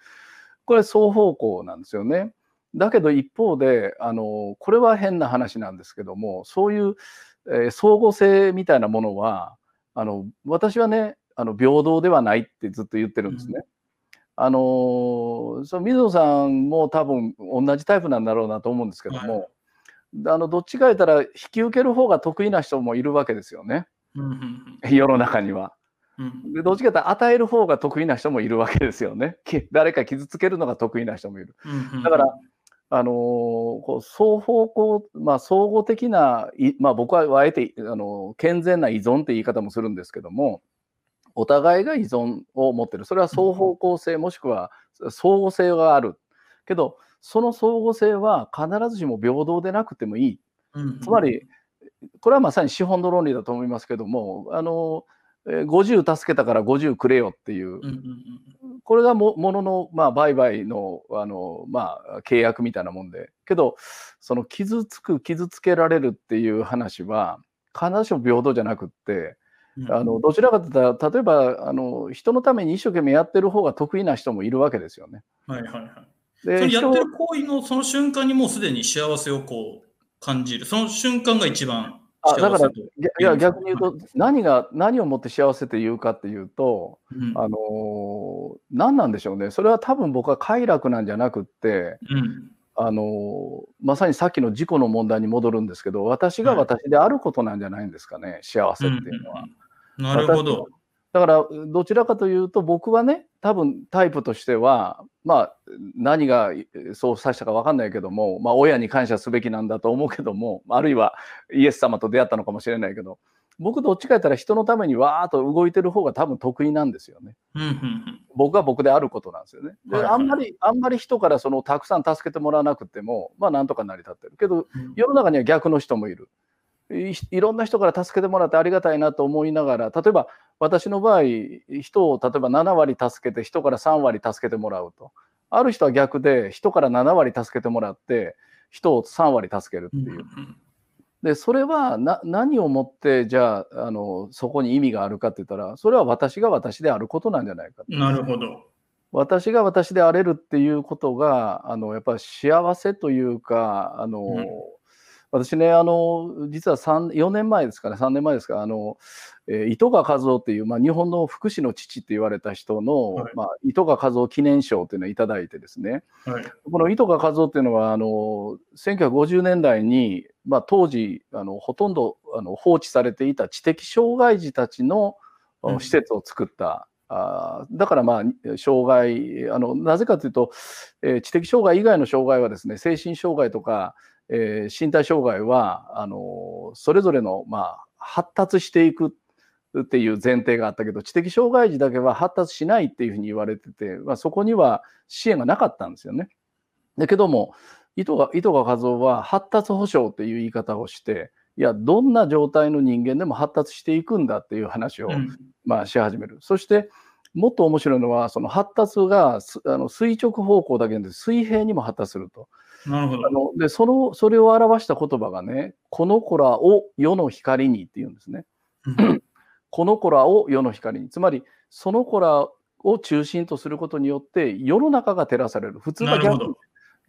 これ双方向なんですよね。だけど一方であのこれは変な話なんですけどもそういう、えー相互性みたいなものはあの私はねあの平等ではないってずっと言ってるんですね。あのーその水野さんも多分同じタイプなんだろうなと思うんですけども、あのどっちか言ったら引き受ける方が得意な人もいるわけですよねうんうん世の中には。うん。でどっちかというと与える方が得意な人もいるわけですよね。き誰か傷つけるのが得意な人もいる。だから、あのーこう双方向、まあ、相互的な、いまあ、僕はあえて、あのー健全な依存って言い方もするんですけどもお互いが依存を持ってる。それは双方向性もしくは相互性がある。けどその相互性は必ずしも平等でなくてもいい。つまりこれはまさに資本の論理だと思いますけどもあのえー50助けたから50くれよっていうこれがもものの、まあ、売買のあの、まあ、契約みたいなもんでけどその傷つく傷つけられるっていう話は必ずしも平等じゃなくってうんあのどちらかというと例えばあの人のために一生懸命やってる方が得意な人もいるわけですよね。はいはいはい。でやってる行為のその瞬間にもうすでに幸せをこう感じる。その瞬間が一番あだから。いや逆に言うと何が何をもって幸せというかっていうとうんあのー何なんでしょうねそれは多分僕は快楽なんじゃなくってうんあのまさにさっきの事故の問題に戻るんですけど私がはい私であることなんじゃないんですかね幸せっていうのは。うんなるほど。だからどちらかというと僕はね多分タイプとしてはまあ何がそうさせたか分かんないけども、まあ、親に感謝すべきなんだと思うけどもあるいはイエス様と出会ったのかもしれないけど僕どっちかやったら人のためにわーっと動いてる方が多分得意なんですよね。僕は僕であることなんですよね。であんまりあんまり人からそのたくさん助けてもらわなくてもまあなんとか成り立ってるけどうん世の中には逆の人もいる。いいろんな人から助けてもらってありがたいなと思いながら例えば私の場合人を例えば7割助けて人から3割助けてもらうとある人は逆で人から7割助けてもらって人を3割助けるってうんいう。でそれはな何をもってじゃああのそこに意味があるかって言ったらそれは私が私であることなんじゃないかうんなるほど。私が私であれるっていうことがあのやっぱり幸せというかあの、うん私ねあの実は3 4年前ですかね3年前ですかあの、えー糸川和夫っていう、まあ、日本の福祉の父って言われた人の、はいまあ、糸川和夫記念賞っていうのをいただいてですねはい。この糸川和夫っていうのはあの1950年代に、まあ、当時あのほとんどあの放置されていた知的障害児たちのうん施設を作った。あーだからまあ障害あのなぜかというと、えー知的障害以外の障害はですね精神障害とか、えー身体障害はあのそれぞれの、まあ、発達していくっていう前提があったけど知的障害児だけは発達しないっていうふうに言われてて、まあ、そこには支援がなかったんですよね。だけども糸川糸川和夫は発達保障っていう言い方をしていやどんな状態の人間でも発達していくんだっていう話を、うんまあ、し始める。そしてもっと面白いのはその発達がすあの垂直方向だけで水平にも発達すると。なるほど。あ。のでそのそれを表した言葉がね「この子らを世の光に」っていうんですね。うん。この子らを世の光に。つまりその子らを中心とすることによって世の中が照らされる。普通は逆。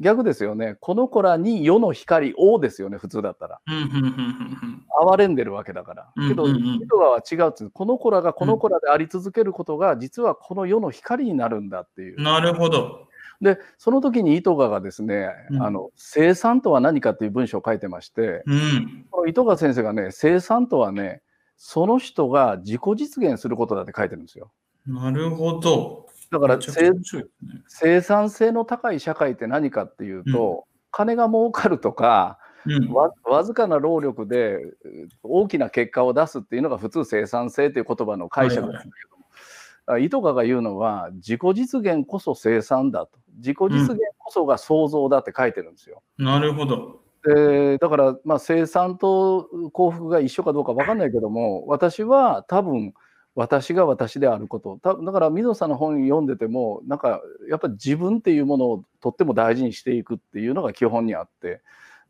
逆ですよね。この子らに世の光をですよね普通だったら。哀れんでるわけだから。けどうんうん。うん井戸川は違うっつう。この子らがこの子らであり続けることが実はこの世の光になるんだっていう。うんなるほど。でその時に糸川がですね、うんあの生産とは何かっていう文章を書いてまして、うん。糸川先生がね生産とはねその人が自己実現することだって書いてるんですよ。なるほど。だからね。生産性の高い社会って何かっていうと、金が儲かるとかうんわわずかな労力でう大きな結果を出すっていうのが普通生産性という言葉の解釈なんですけども、あ糸川が言うのは自己実現こそ生産だと自己実現こそが創造だって書いてるんですよ。なるほど。でだから、まあ、生産と幸福が一緒かどうか分かんないけども私は多分私が私であることただから水野さんの本読んでてもなんかやっぱり自分っていうものをとっても大事にしていくっていうのが基本にあって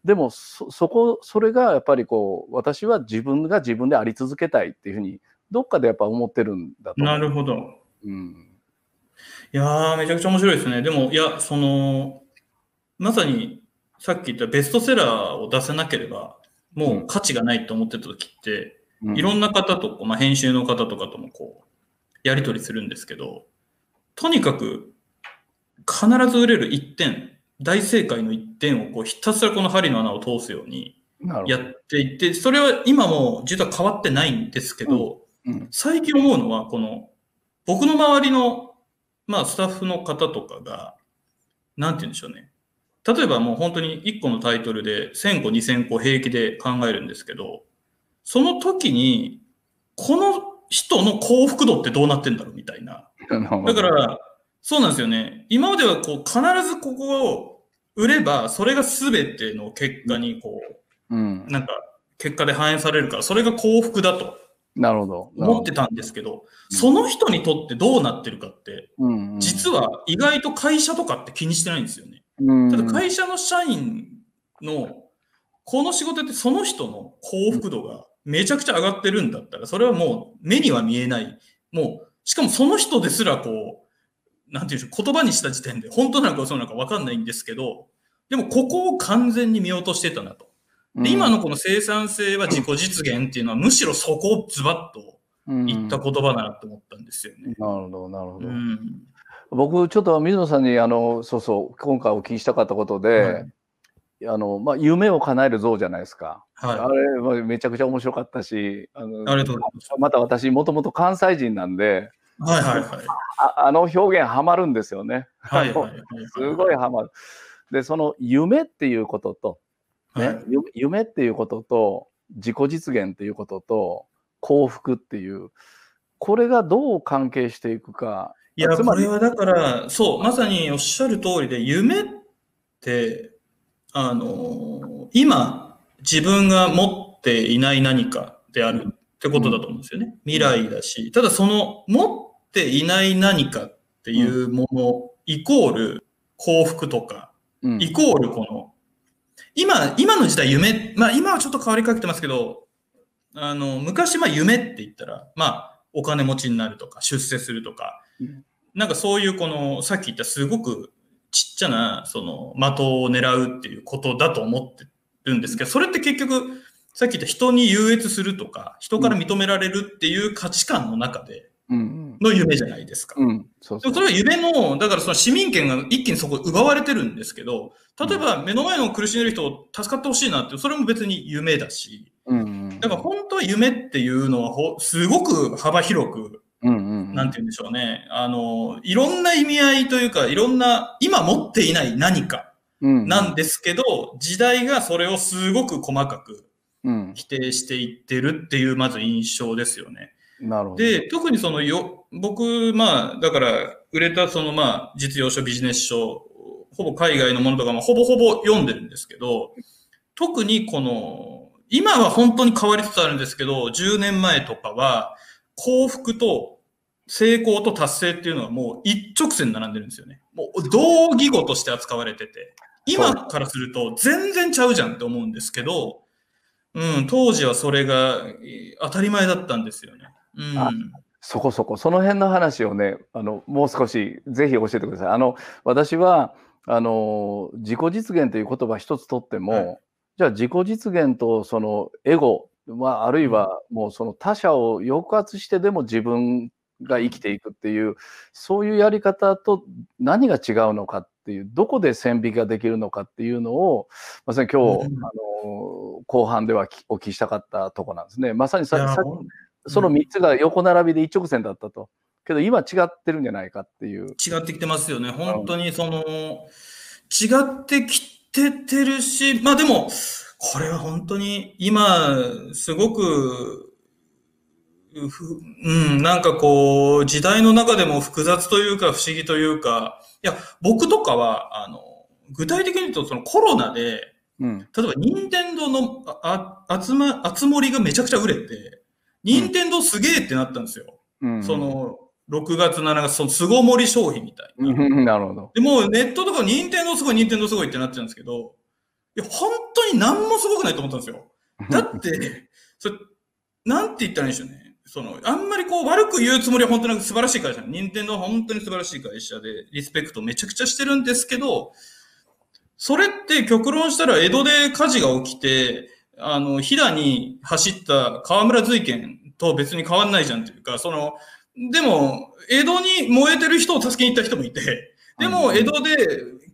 でもそそこそれがやっぱりこう私は自分が自分であり続けたいっていうふうにどっかでやっぱ思ってるんだとなるほど。うん。いやー、めちゃくちゃ面白いですね。でも、いや、その、まさに、さっき言ったベストセラーを出せなければ、もう価値がないと思ってた時って、うん。いろんな方とまあ、編集の方とかともこう、やり取りするんですけど、とにかく、必ず売れる1点、大正解の1点をこう、ひたすらこの針の穴を通すようにやっていて、それは今も実は変わってないんですけど、うん最近思うのは、この、僕の周りの、まあ、スタッフの方とかが、なんて言うんでしょうね。例えばもう本当に1個のタイトルで1000個、2000個平気で考えるんですけど、その時に、この人の幸福度ってどうなってんだろうみたいな。だから、そうなんですよね。今まではこう、必ずここを売れば、それが全ての結果にこうんう、なんか、結果で反映されるから、それが幸福だとなるほど。思ってたんですけど、その人にとってどうなってるかって、うんうん実は意外と会社とかって気にしてないんですよね。うんただ会社の社員のこの仕事ってその人の幸福度がめちゃくちゃ上がってるんだったら、それはもう目には見えない。もう、しかもその人ですらこう、なんていうんでしょう、言葉にした時点で本当なのか嘘なのか分かんないんですけど、でもここを完全に見落としてたなと。で今のこの生産性は自己実現っていうのはむしろそこをズバッと言った言葉だなと思ったんですよね。なるほど、なるほど。うん。僕、ちょっと水野さんに、あの、そうそう、今回お聞きしたかったことで、はいあの、まあ、夢を叶える像じゃないですか。あはれ、まあめちゃくちゃ面白かったし、あのい。ありがとうございます。また私、もともと関西人なんで、はいはいはい。ああの表現ハマるんですよね。はいはいはい。すごいハマる。で、その夢っていうことと、ね。はい。ゆ夢っていうことと、自己実現っていうことと、幸福っていう、これがどう関係していくか。いや、これはだから、そう、まさにおっしゃる通りで、夢って、あの、今、自分が持っていない何かであるってことだと思うんですよね。未来だし、ただその、持っていない何かっていうもの、イコール幸福とか、うん。イコールこの、今、今の時代夢、まあ今はちょっと変わりかけてますけど、あの、昔まあ夢って言ったら、まあお金持ちになるとか、出世するとか、うん。なんかそういうこの、さっき言ったすごくちっちゃな、その、的を狙うっていうことだと思ってるんですけど、それって結局、さっき言った人に優越するとか、人から認められるっていう価値観の中でうんの夢じゃないですか。うん、うん、そうそう。でもそれは夢の、だからその市民権が一気にそこ奪われてるんですけど、例えば目の前の苦しんでる人を助かってほしいなって、それも別に夢だし、うんうんだから本当は夢っていうのはほすごく幅広く、うんうん。なんて言うんでしょうね。あの、いろんな意味合いというか、いろんな、今持っていない何かうん。なんですけど、時代がそれをすごく細かくうん。否定していってるっていう、まず印象ですよね。なるほど。で、特にそのよ、僕、まあ、だから、売れたその、まあ、実用書、ビジネス書、ほぼ海外のものとか、まあ、ほぼほぼ読んでるんですけど、特にこの、今は本当に変わりつつあるんですけど、10年前とかは、幸福と成功と達成っていうのはもう一直線並んでるんですよね。もう、同義語として扱われてて、今からすると全然ちゃうじゃんって思うんですけど、うん、当時はそれが当たり前だったんですよね。うん。あそこそこ、その辺の話をね、あのもう少しぜひ教えてください。あの私はあの自己実現という言葉一つとっても、はいじゃあ自己実現とそのエゴ、まあ、あるいはもうその他者を抑圧してでも自分が生きていくっていう、そういうやり方と何が違うのかっていう、どこで線引きができるのかっていうのを、まさに今日、うんあの後半ではきお聞きしたかったとこなんですね。まさにさいやさほんその3つが横並びで一直線だったと。けど今違ってるんじゃないかっていう。違ってきてますよね。本当にその、違ってきててるし、まあでも、これは本当に今、すごく、うん、なんかこう、時代の中でも複雑というか不思議というか、いや、僕とかは、あの、具体的に言うとそのコロナで、うん。例えば、任天堂のああ集ま、集まりがめちゃくちゃ売れて、任天堂すげえってなったんですよ。うん。その、6月、7月、その巣ごもり消費みたいな。うん、なるほど。で、もうネットとか任天堂すごい、任天堂すごいってなってるんですけど、いや、本当に何もすごくないと思ったんですよ。だって、それ、なんて言ったらいいんでしょうね。その、あんまりこう悪く言うつもりは本当に素晴らしい会社。任天堂は本当に素晴らしい会社で、リスペクトめちゃくちゃしてるんですけど、それって極論したら江戸で火事が起きて、あの、飛騨に走った河村随賢と別に変わんないじゃんというか、その、でも、江戸に燃えてる人を助けに行った人もいて、でも、江戸で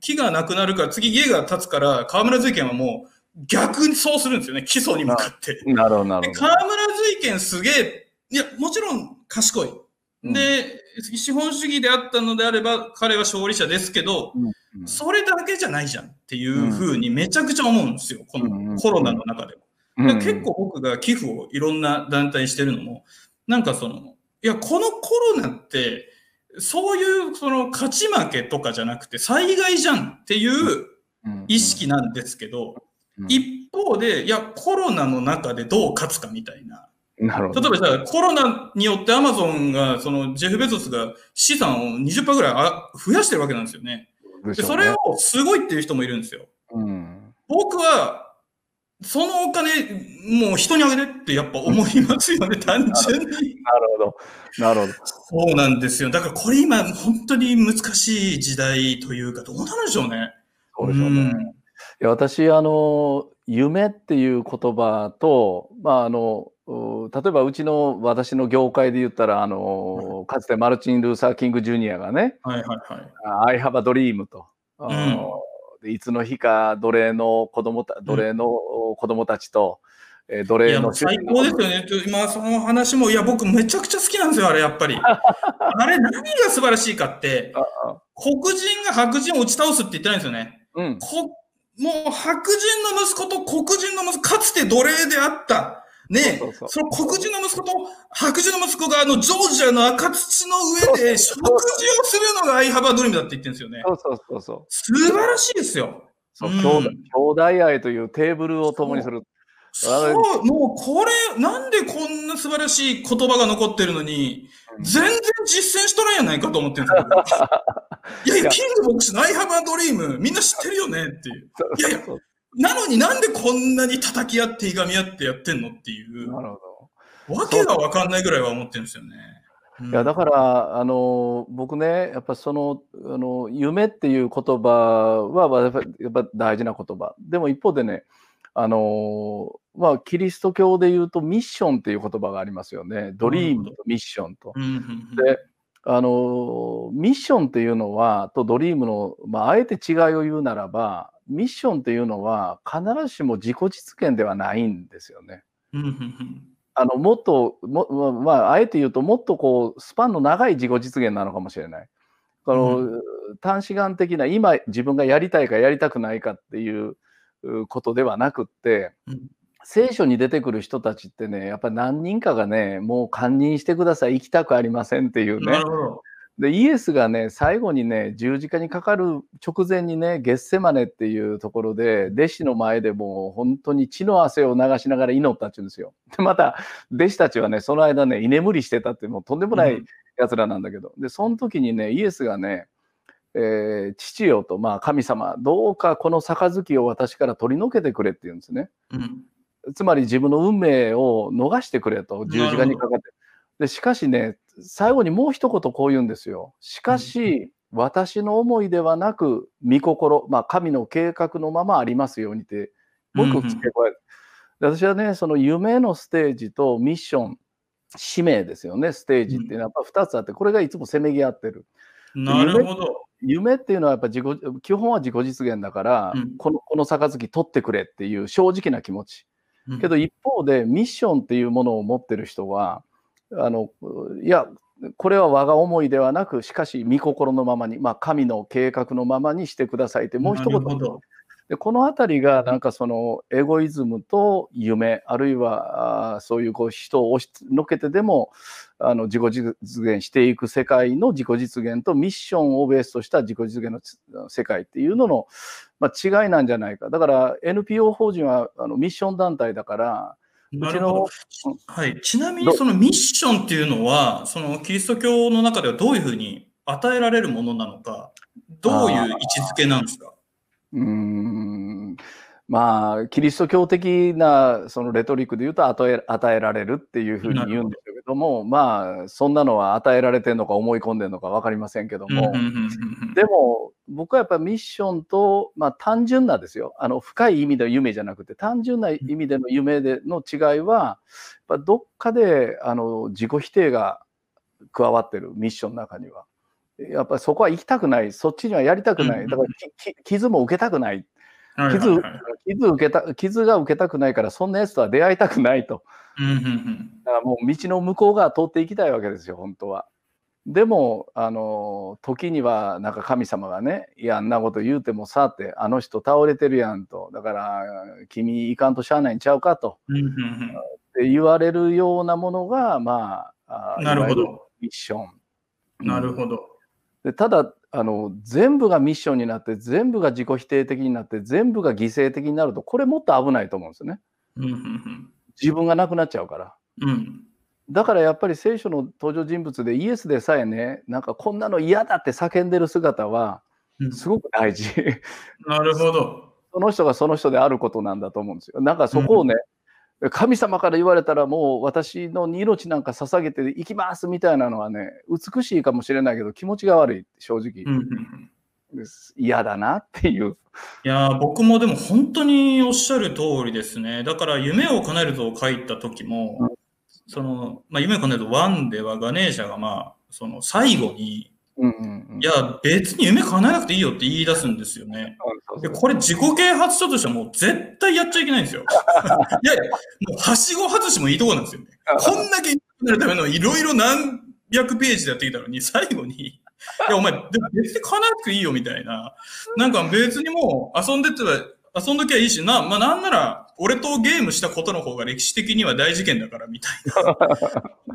木がなくなるから、次家が建つから、河村随賢はもう逆にそうするんですよね、基礎に向かって。なるほど、なでるほど。河村随賢すげえ、いや、もちろん賢い。うんで、資本主義であったのであれば、彼は勝利者ですけど、うんそれだけじゃないじゃんっていうふうにめちゃくちゃ思うんですよ、こうんのコロナの中でも。結構僕が寄付をいろんな団体にしてるのも、なんかその、いや、このコロナって、そういうその勝ち負けとかじゃなくて災害じゃんっていううん意識なんですけど、うん一方で、いや、コロナの中でどう勝つかみたいな。なるほど。例えばじゃあコロナによってアマゾンが、そのジェフ・ベゾスが資産を20%ぐらいあ増やしてるわけなんですよね。ねでそうれをすごいっていう人もいるんですよ。うん僕は、そのお金、もう人にあげてってやっぱ思いますよね、単純に。なるほど。なるほど。そうなんですよ。だからこれ今、本当に難しい時代というか、どうなんでしょうね。そうでしょうね。うんいや私あの夢っていう言葉と、まああのう例えばうちの私の業界で言ったらあの、かつてマルチン・ルーサー・キング・ジュニアがねはいはいはい。「I have a dream と」あのでいつの日か奴隷の子供た奴隷の子供たちと、えー奴隷のう最高ですよね。今、その話も、いや、僕めちゃくちゃ好きなんですよ、あれ、やっぱり。あれ、何が素晴らしいかって、黒人が白人を打ち倒すって言ってないんですよね。うんこもう白人の息子と黒人の息子、かつて奴隷であった。ねえその黒人の息子と白人の息子があのジョージアの赤土の上で食事をするのがアイハバードリームだって言ってるんですよね。そうそうそうそう素晴らしいですよ。そう、うん兄弟兄弟愛というテーブルを共にするそう、もうこれ、なんでこんな素晴らしい言葉が残ってるのに、全然実践しとらんやないかと思ってるんですよ。いや いや、キングボクのアイハバードリーム、みんな知ってるよねっていう。いやいやなのになんでこんなに叩き合っていがみ合ってやってんのっていう、なるほど。わけがわかんないぐらいは思ってるんですよね。うん。いやだからあの僕ねやっぱそのあの夢っていう言葉はやっぱ大事な言葉。でも一方でねあのまあキリスト教で言うとミッションっていう言葉がありますよね。ドリームとミッションと。であのミッションっていうのはとドリームの、まあ、あえて違いを言うならばミッションっていうのは必ずしも自己実現ではないんですよね。あのもっとも、まあまあ、あえて言うともっとこうスパンの長い自己実現なのかもしれない。この、短視眼的な今自分がやりたいかやりたくないかっていううことではなくって、うん聖書に出てくる人たちってねやっぱり何人かがねもう堪忍してください行きたくありませんっていうね。でイエスがね最後にね十字架にかかる直前にねゲッセマネっていうところで弟子の前でもう本当に血の汗を流しながら祈ったっていうんですよ。でまた弟子たちはねその間ね居眠りしてたってもうとんでもなういやつらなんだけど、でその時にねイエスがね、えー父よと、まあ、神様どうかこの杯を私から取り除けてくれって言うんですね。うんつまり自分の運命を逃してくれと十字架にかかって。でしかしね最後にもう一言こう言うんですよ。しかし、私の思いではなく御心、まあ、神の計画のままありますようにってもう一個付け加え私はねその夢のステージとミッション使命ですよねステージっていうのはやっぱ2つあってこれがいつもせめぎ合ってる。なるほど。夢っていうのはやっぱ自己基本は自己実現だから、うんこのこの杯取ってくれっていう正直な気持ち。うんけど一方でミッションっていうものを持ってる人はあのいやこれは我が思いではなくしかし御心のままに、まあ、神の計画のままにしてくださいってもう一言。でこの辺りがなんかそのエゴイズムと夢あるいはあそういうこう人を押しのけてでもあの自己実現していく世界の自己実現とミッションをベースとした自己実現の世界っていうのの、まあ、違いなんじゃないか。だから NPO 法人はあのミッション団体だからなるほど。はい。ちなみにそのミッションっていうのは、そのキリスト教の中ではどういうふうに与えられるものなのか、どういう位置づけなんですか？うん。まあ、キリスト教的なそのレトリックで言うと与え与えられるっていうふうに言うんですけども、まあ、そんなのは与えられてるのか思い込んでるのか分かりませんけども、でも、僕はやっぱミッションと、まあ、単純なですよ、あの深い意味での夢じゃなくて、単純な意味での夢での違いは、やっぱどっかであの自己否定が加わってる、ミッションの中には。やっぱりそこは行きたくない、そっちにはやりたくない、だから傷も受けたくない。傷傷受けた傷が受けたくないからそんなやつとは出会いたくないと。だからもう道の向こう側通っていきたいわけですよ本当は。でもあの時にはなんか神様がね「いやあんなこと言うてもさ」って「あの人倒れてるやん」と「だから君いかんとしゃあないんちゃうか」と。って言われるようなものがまあなるほどミッション。なるほど。でただあの全部がミッションになって全部が自己否定的になって全部が犠牲的になるとこれもっと危ないと思うんですよね。自分がなくなっちゃうから。うん、だからやっぱり聖書の登場人物でイエスでさえねなんかこんなの嫌だって叫んでる姿はすごく大事。うん、なるほど。その人がその人であることなんだと思うんですよ。なんかそこをね、神様から言われたらもう私の命なんか捧げていきますみたいなのはね美しいかもしれないけど気持ちが悪い正直、嫌だなっていう。いや僕もでも本当におっしゃる通りですね。だから夢を叶えると書いた時も、うん、その、まあ、夢を叶えると1ではガネーシャがまあその最後にうんうんうん、いや、別に夢叶えなくていいよって言い出すんですよね。でこれ自己啓発書としてはもう絶対やっちゃいけないんですよ。いやいや、もうはしご外しもいいとこなんですよね。こんだけなるためのいろいろ何百ページでやってきたのに、最後に、いや、お前、別に叶えなくていいよみたいな。なんか別にもう遊んでては、遊んどきゃいいしな、まあなんなら、俺とゲームしたことの方が歴史的には大事件だからみたいな。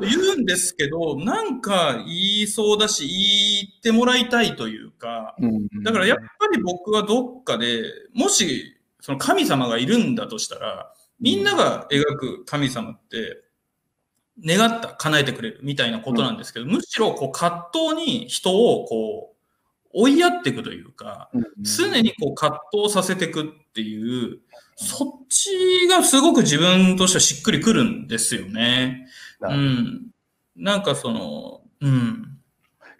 言うんですけど、なんか言いそうだし、言ってもらいたいというか、だからやっぱり僕はどっかで、もしその神様がいるんだとしたら、みんなが描く神様って、願った、叶えてくれるみたいなことなんですけど、むしろこう葛藤に人をこう追いやっていくというか、常にこう葛藤させていくっていう、そっちがすごく自分としてはしっくりくるんですよね。うん。なんかその、うん。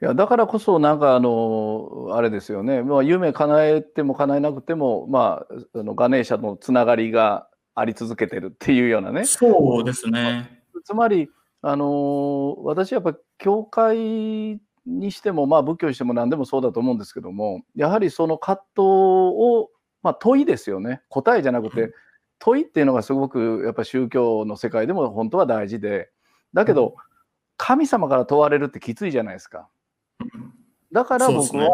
いやだからこそなんかあのあれですよね、まあ、夢叶えても叶えなくても、まあ、あのガネーシャのつながりがあり続けてるっていうようなね。そうですね。つまりあの私やっぱ教会にしても、まあ、仏教にしても何でもそうだと思うんですけどもやはりその葛藤をまあ、問いですよね答えじゃなくて問いっていうのがすごくやっぱ宗教の世界でも本当は大事でだけど神様から問われるってきついじゃないですか。だから僕は、ね、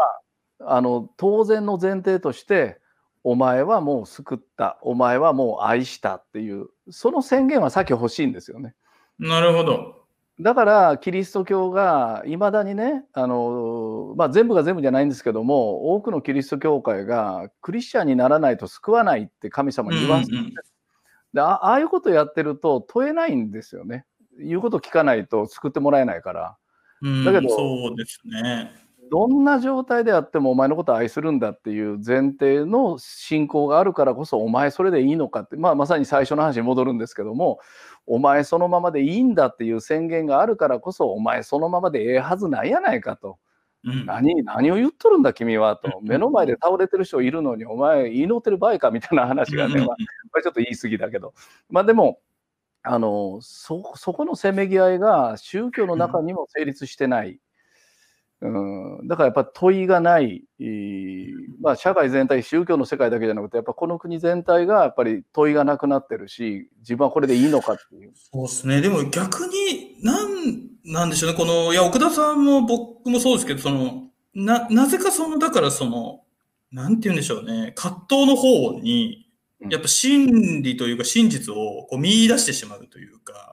あの当然の前提としてお前はもう救ったお前はもう愛したっていうその宣言はさっき欲しいんですよね。なるほど。だからキリスト教がいまだにねあの、まあ、全部が全部じゃないんですけども多くのキリスト教会がクリスチャンにならないと救わないって神様に言わせて、うんうん、でああいうことやってると問えないんですよね。言うこと聞かないと救ってもらえないから。だけどそうですねどんな状態であってもお前のことを愛するんだっていう前提の信仰があるからこそお前それでいいのかって、まあ、まさに最初の話に戻るんですけどもお前そのままでいいんだっていう宣言があるからこそお前そのままでええはずないやないかと。うん、何何を言っとるんだ君はと。目の前で倒れてる人いるのにお前祈ってる場合かみたいな話がね、まあ、これちょっと言い過ぎだけど。まあでもあのそそこのせめぎ合いが宗教の中にも成立してないうん、だからやっぱ問いがない、まあ、社会全体宗教の世界だけじゃなくてやっぱこの国全体がやっぱり問いがなくなってるし自分はこれでいいのかっていう。そうですね。でも逆になんなんでしょうね。このいや奥田さんも僕もそうですけどそのななぜかそのだからそのなんて言うんでしょうね、葛藤の方に、やっぱ真理というか真実をこう見出してしまうというか、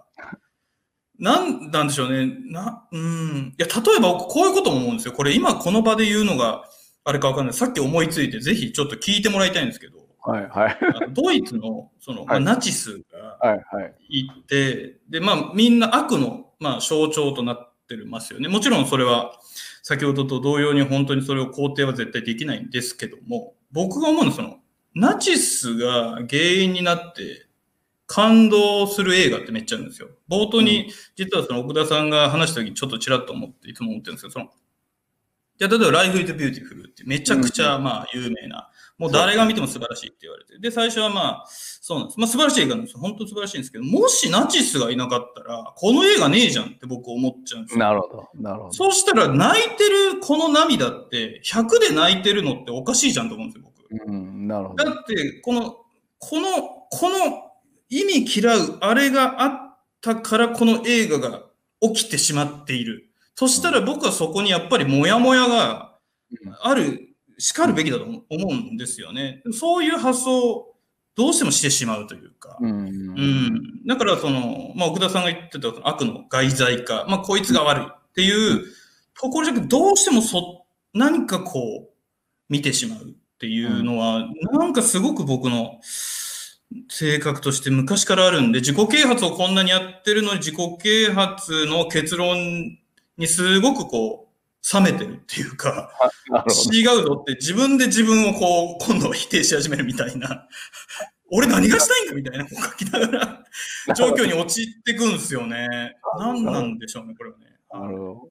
なんなんでしょうね。な、うん。いや、例えばこういうことも思うんですよ。これ今この場で言うのがあれかわかんない。さっき思いついてぜひちょっと聞いてもらいたいんですけど、はいはい。ドイツのその、まあ、はいナチスがはいはい。いて、で、まあみんな悪の、まあ、象徴となってますよね。もちろんそれは先ほどと同様に本当にそれを肯定は絶対できないんですけども、僕が思うのはその、ナチスが原因になって感動する映画ってめっちゃあるんですよ。冒頭に、実はその奥田さんが話した時にちょっとちらっと思って、いつも思ってるんですけど、その、じゃあ例えば Life is Beautiful ってめちゃくちゃまあ有名な、もう誰が見ても素晴らしいって言われて。で、最初はまあ、そうなんです。まあ素晴らしい映画なんですよ。本当素晴らしいんですけど、もしナチスがいなかったら、この映画ねえじゃんって僕思っちゃうんですよ。なるほど。なるほど。そうしたら泣いてるこの涙って、100で泣いてるのっておかしいじゃんと思うんですよ、僕。うん、なるほど。だって、この、この、この意味嫌う、あれがあったからこの映画が起きてしまっている。そしたら僕はそこにやっぱりモヤモヤがある、叱るべきだと思うんですよね。そういう発想をどうしてもしてしまうというか。うん。うん。だからその、まあ奥田さんが言ってた悪の外在化、まあこいつが悪いっていうところじゃなくて、どうしてもそ、何かこう、見てしまうっていうのは、なんかすごく僕の性格として昔からあるんで、自己啓発をこんなにやってるのに自己啓発の結論にすごくこう、冷めてるっていうか。違うぞって自分で自分をこう、今度は否定し始めるみたいな。俺何がしたいんだみたいな、こう書きながら、状況に陥ってくんですよね。何なんでしょうね、これはね。なるほど。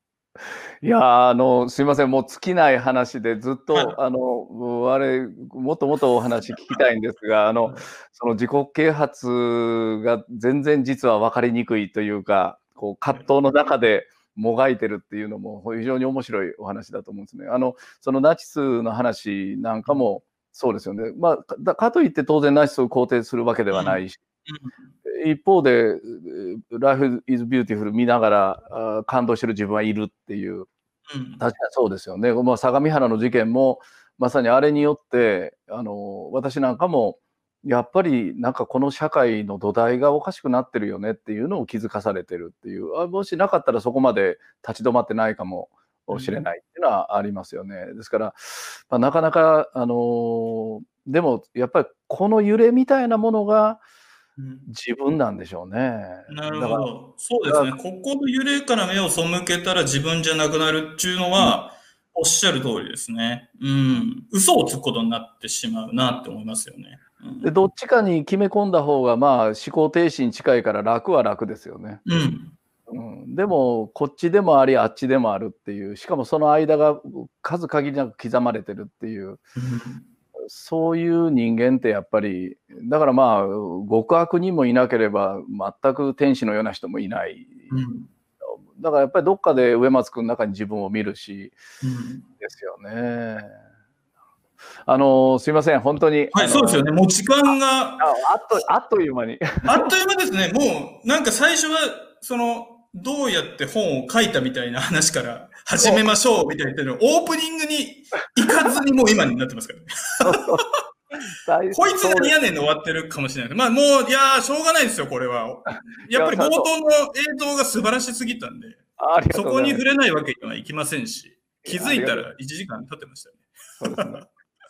いやーあのすいません、もう尽きない話でずっと、はいあの あれ、もっともっとお話聞きたいんですが、あのその自己啓発が全然実は分かりにくいというか、こう葛藤の中でもがいてるっていうのも非常に面白いお話だと思うんですね。あのそのナチスの話なんかもそうですよね。まあ、かかといって当然ナチスを肯定するわけではないし、一方で、Life is Beautiful 見ながらあ感動してる自分はいるっていう、うん。確かにそうですよね。まあ、相模原の事件も、まさにあれによって、あの私なんかも、やっぱりなんかこの社会の土台がおかしくなってるよねっていうのを気づかされてるっていう、あもしなかったらそこまで立ち止まってないかもしれないっていうのはありますよね。ですから、まあ、なかなか、あのでもやっぱりこの揺れみたいなものがうん自分なんでしょうね。なるほど。そうですね。ここの揺れから目を背けたら自分じゃなくなるっていうのは、おっしゃる通りですね。うん。嘘をつくことになってしまうなって思いますよね。うんでどっちかに決め込んだ方がまあ思考停止に近いから楽は楽ですよね。うん。うん、でもこっちでもありあっちでもあるっていうしかもその間が数限りなく刻まれてるっていうそういう人間ってやっぱりだからまあ極悪人もいなければ全く天使のような人もいないうん。だからやっぱりどっかで植松君の中に自分を見るしうんですよね。あのすいません本当に、はい、そうですよね。もう時間がああっとあっという間に あっという間ですね。もう、なんか最初は、その、どうやって本を書いたみたいな話から始めましょうみたいなオープニングに行かずにもう今になってますからね。こいつ何やねんで終わってるかもしれない。まあもう、いやー、しょうがないですよ、これは。やっぱり冒頭の映像が素晴らしすぎたんで、そこに触れないわけにはいきませんし、気づいたら1時間経ってましたね。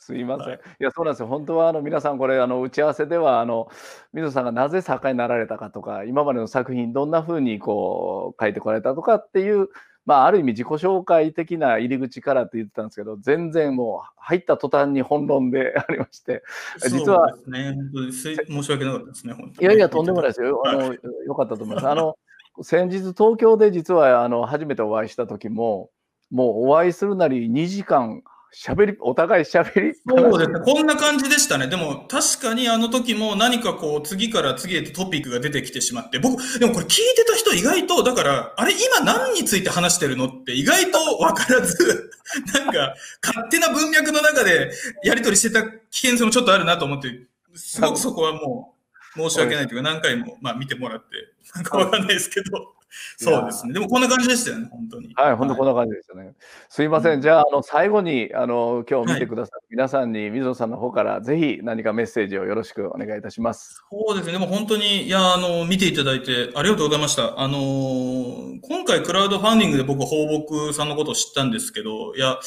すいません。はいい、や、そうなんですよ。本当はあの皆さん、これ、あの打ち合わせでは、あの水野さんがなぜ作家になられたかとか、今までの作品、どんなふうにこう書いてこられたとかっていう、まあ、ある意味、自己紹介的な入り口からって言ってたんですけど、全然もう入った途端に本論で ありまして、実はね、本当にすい申し訳なかったですね、本当にいやいや、とんでもないですよ。あのよかったと思います。あの先日、東京で実はあの初めてお会いした時も、もうお会いするなり2時間、しゃべり、お互いしゃべりそうですね。こんな感じでしたね。でも、確かにあの時も何かこう、次から次へとトピックが出てきてしまって、僕、でもこれ聞いてた人意外と、だから、あれ今何について話してるのって意外とわからず、なんか、勝手な文脈の中でやり取りしてた危険性もちょっとあるなと思って、すごくそこはもう申し訳ないというか、何回も、まあ、見てもらって、なんかわかんないですけど、そうですね。でもこんな感じでしたよね、本当に。はい、本当こんな感じでしたね。すいません。じゃあ、あの、最後に、あの、今日見てくださる皆さんに、水野さんの方から、ぜひ何かメッセージをよろしくお願いいたします。そうですね。でも本当に、いや、あの、見ていただいてありがとうございました。あのー今回クラウドファンディングで僕、放牧さんのことを知ったんですけど、いや、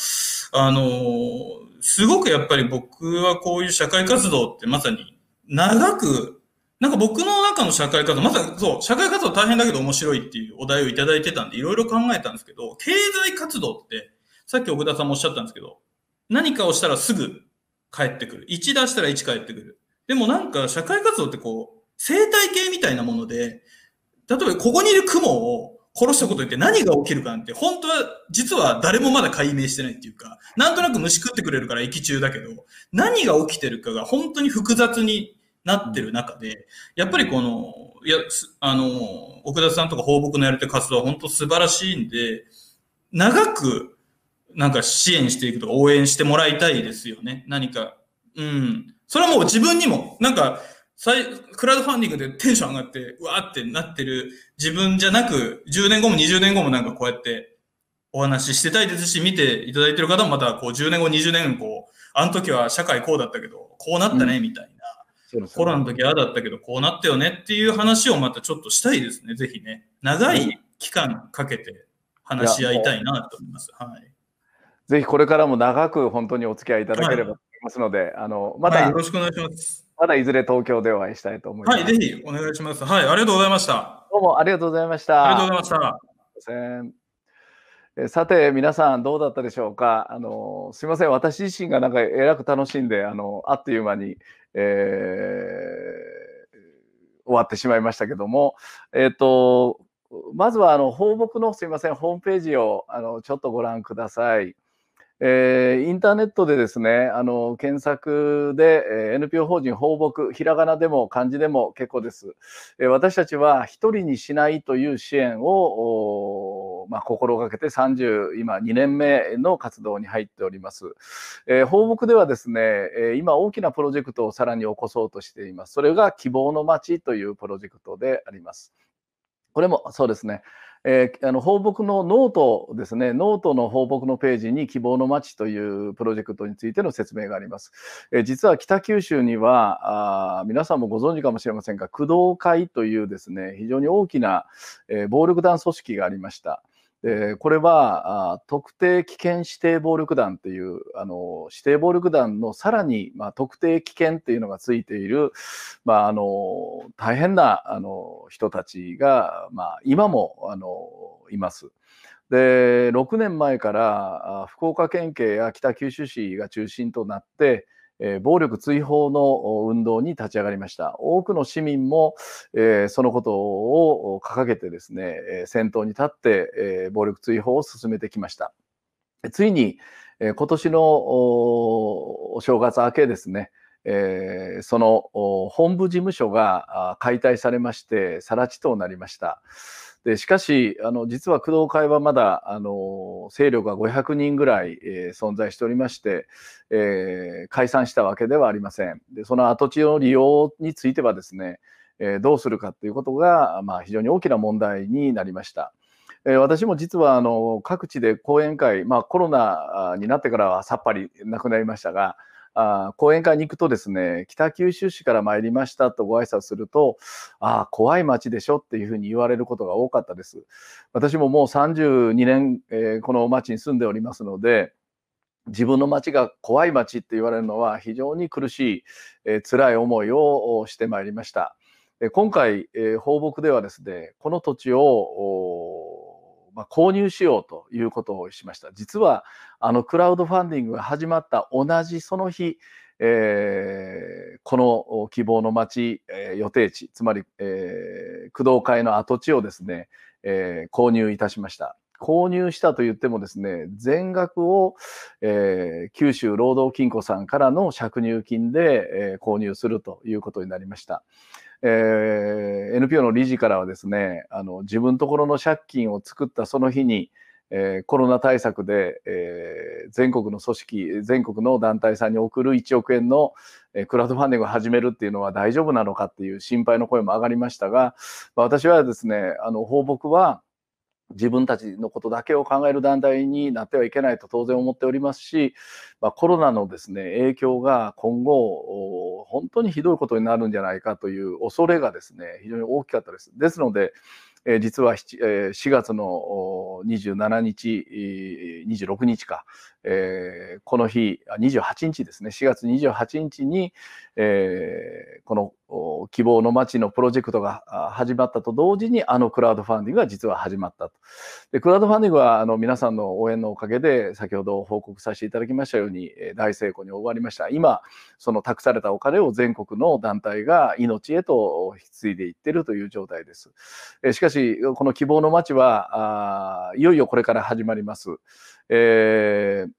あのーすごくやっぱり僕はこういう社会活動ってまさに長く、なんか僕の中の社会活動、まさにそう、社会活動大変だけど面白いっていうお題をいただいてたんで、いろいろ考えたんですけど、経済活動って、さっき奥田さんもおっしゃったんですけど、何かをしたらすぐ帰ってくる。1出したら1帰ってくる。でもなんか社会活動ってこう、生態系みたいなもので、例えばここにいる雲を殺したことによって何が起きるかなんて、本当は、実は誰もまだ解明してないっていうか、なんとなく虫食ってくれるから息中だけど、何が起きてるかが本当に複雑になってる中で、やっぱりこの、いや、すあの、奥田さんとか放牧のやれてる活動は本当素晴らしいんで、長くなんか支援していくとか応援してもらいたいですよね。何か。うん。それはもう自分にも、なんか、クラウドファンディングでテンション上がって、うわーってなってる自分じゃなく、10年後も20年後もなんかこうやってお話ししてたいですし、見ていただいてる方もまたこう10年後、20年後、こう、あの時は社会こうだったけど、こうなったね、みたいな。そうですコロナの時ああだったけど、こうなったよねっていう話をまたちょっとしたいですね、ぜひね。長い期間かけて話し合いたいなと思います。はい。ぜひこれからも長く本当にお付き合いいただければと思いますので、あの、また、はい、よろしくお願いします。まだいずれ東京でお会いしたいと思います。はい、ぜひお願いします。はい、ありがとうございました。どうもありがとうございました。ありがとうございました。さて皆さんどうだったでしょうかあのすいません私自身がなんかえらく楽しんであのあっという間に、えー終わってしまいましたけどもえっ、とまずはあの放牧のすいませんホームページをあのちょっとご覧ください。えーインターネットでですねあの検索で、えー NPO 法人放牧ひらがなでも漢字でも結構です。えー私たちは一人にしないという支援を、まあ、心がけて30今2年目の活動に入っております。えー抱樸ではですね、えー今大きなプロジェクトをさらに起こそうとしています。それが希望のまちというプロジェクトであります。これもそうですね。えーあの抱樸のノートですね、ノートの抱樸のページに希望のまちというプロジェクトについての説明があります。えー実は北九州にはあ皆さんもご存知かもしれませんが工藤会というですね非常に大きな、えー暴力団組織がありました。でこれはあ特定危険指定暴力団というあの指定暴力団のさらに、まあ、特定危険っていうのがついている、まあ、あの大変なあの人たちが、まあ、今もあのいます。で6年前から福岡県警や北九州市が中心となって、えー暴力追放の運動に立ち上がりました。多くの市民も、えーそのことを掲げてですね、先頭に立って、えー暴力追放を進めてきました。ついに、えー今年のおお正月明けですね、えーそのお本部事務所が解体されまして、更地となりました。でしかしあの実は工藤会はまだあの勢力が500人ぐらい、えー存在しておりまして、えー解散したわけではありません。でその跡地の利用についてはですね、えーどうするかということが、まあ、非常に大きな問題になりました。え私も実はあの各地で講演会、まあ、コロナになってからはさっぱりなくなりましたが、あ講演会に行くとですね北九州市から参りましたとご挨拶するとああ怖い町でしょっていうふうに言われることが多かったです。私ももう32年、えーこの町に住んでおりますので自分の町が怖い町って言われるのは非常に苦しい、えー辛い思いをしてまいりました。今回、えー放牧ではですねこの土地をまあ、購入しようということをしました実はあのクラウドファンディングが始まった同じその日、えーこの希望の町、えー予定地つまり、えー工藤会の跡地をですね、え購入いたしました。購入したと言ってもですね全額を、えー九州労働金庫さんからの借入金で、えー購入するということになりました。えー NPO の理事からはですねあの自分ところの借金を作ったその日に、えー、コロナ対策で、えー、全国の組織、全国の団体さんに送る1億円の、えー、クラウドファンディングを始めるっていうのは大丈夫なのかっていう心配の声も上がりましたが、私はですね、あの、放牧は、自分たちのことだけを考える団体になってはいけないと当然思っておりますし、まあ、コロナのですね影響が今後本当にひどいことになるんじゃないかという恐れがですね非常に大きかったです。ですので、え、実は 4, えー、4月の27日、26日か、えー、この日、28日ですね、4月28日に、えー、この希望の街のプロジェクトが始まったと同時に、あのクラウドファンディングが実は始まったと。でクラウドファンディングはあの皆さんの応援のおかげで、先ほど報告させていただきましたように、大成功に終わりました。今、その託されたお金を全国の団体が命へと引き継いでいってるという状態です。しかし、この希望の街は、いよいよこれから始まります。えー、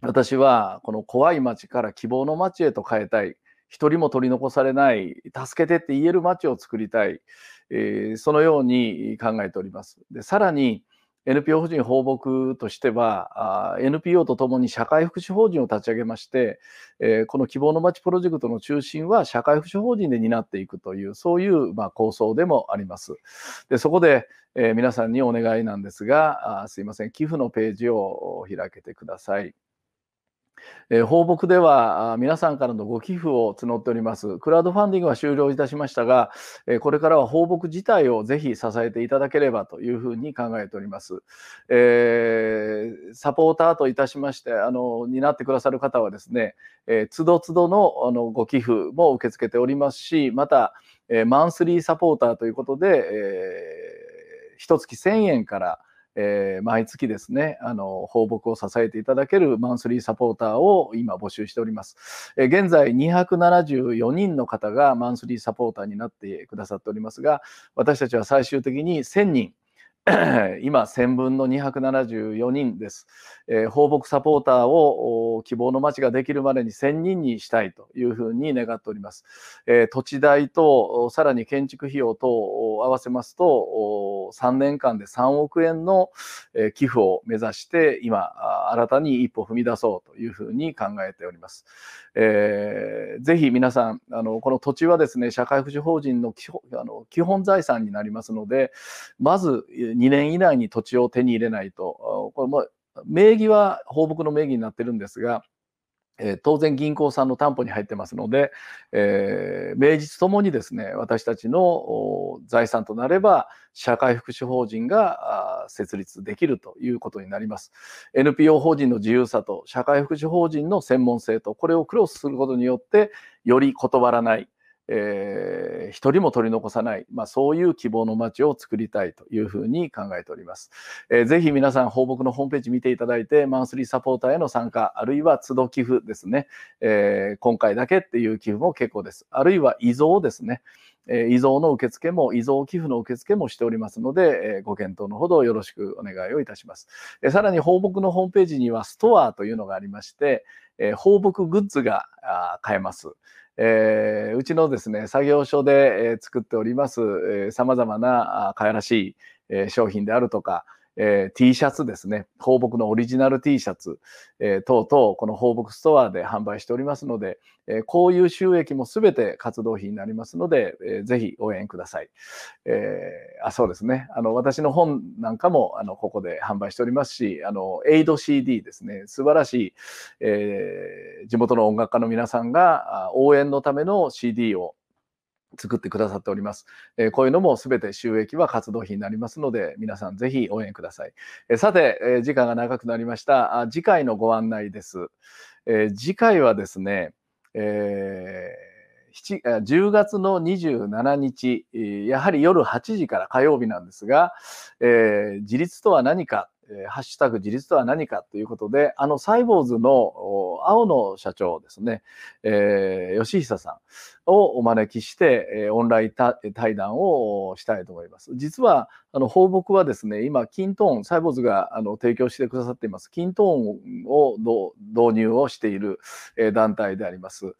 私はこの怖い街から希望の街へと変えたい。一人も取り残されない、助けてって言える街を作りたい。えー、そのように考えております。でさらに、NPO 法人放牧としては、NPO とともに社会福祉法人を立ち上げまして、えこの希望の街プロジェクトの中心は社会福祉法人で担っていくという、そういうま構想でもあります。でそこで、え皆さんにお願いなんですが、すいません、寄付のページを開けてください。えー、放牧では皆さんからのご寄付を募っております。クラウドファンディングは終了いたしましたが、えー、これからは放牧自体をぜひ支えていただければというふうに考えております。えー、サポーターといたしまして、あの、担ってくださる方はですね、えー、つどつどのあのご寄付も受け付けておりますし、また、えー、マンスリーサポーターということで、えー、一月1000円からえー、毎月ですね、あの、放牧を支えていただけるマンスリーサポーターを今募集しております。えー、現在274人の方がマンスリーサポーターになってくださっておりますが、私たちは最終的に1000人、今、1000分の274人です。えー、放牧サポーターを希望の町ができるまでに1000人にしたいというふうに願っております。えー、土地代とさらに建築費用と合わせますと3年間で3億円の寄付を目指して今新たに一歩踏み出そうというふうに考えております。えー、ぜひ皆さんあのこの土地はですね社会福祉法人の基本あの基本財産になりますのでまず2年以内に土地を手に入れないと、これも名義は放牧の名義になってるんですが、えー、当然銀行さんの担保に入ってますので、えー、名実ともにですね、私たちの財産となれば、社会福祉法人が設立できるということになります。NPO 法人の自由さと社会福祉法人の専門性と、これをクロスすることによって、より断らない、えー、一人も取り残さない、まあ、そういう希望の街を作りたいというふうに考えております。えー、ぜひ皆さん、放牧のホームページ見ていただいて、マンスリーサポーターへの参加、あるいは都度寄付ですね、えー、今回だけっていう寄付も結構です。あるいは遺贈ですね。えー、遺贈の受付も、遺贈寄付の受付もしておりますので、えー、ご検討のほどよろしくお願いをいたします。えー、さらに放牧のホームページにはストアというのがありまして、えー、放牧グッズが買えます。えー、うちのですね、作業所で、えー、作っております、えー、様々なかやらしい、えー、商品であるとか、えー、T シャツですね、放牧のオリジナル T シャツ、えー、等々、この放牧ストアで販売しておりますので、えー、こういう収益もすべて活動費になりますので、えー、ぜひ応援ください。えー、あそうですね、あの私の本なんかもあのここで販売しておりますし、あのエイド CD ですね、素晴らしい、えー、地元の音楽家の皆さんが応援のための CD を作ってくださっております。えこういうのも全て収益は活動費になりますので、皆さんぜひ応援ください。えさて、え時間が長くなりました。あ次回のご案内です。え次回はですね、えー、10月の27日、やはり夜8時から火曜日なんですが、えー、自立とは何かえハッシュタグ自立とは何かということで、あのサイボーズの青野社長ですね、えー、吉久さん。をお招きして、オンライン対談をしたいと思います。実は、あの、放牧はですね、今、キントーン、サイボーズがあの提供してくださっています、キントーンを導入をしている、団体であります。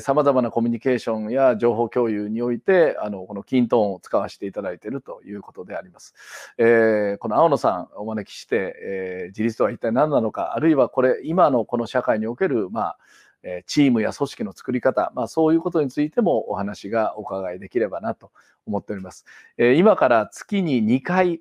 さまざまなコミュニケーションや情報共有において、あの、このキントーンを使わせていただいているということであります。えーこの青野さんお招きして、えー自立とは一体何なのか、あるいはこれ、今のこの社会における、まあ、えチームや組織の作り方、まあ、そういうことについてもお話がお伺いできればなと思っております。え今から月に2回、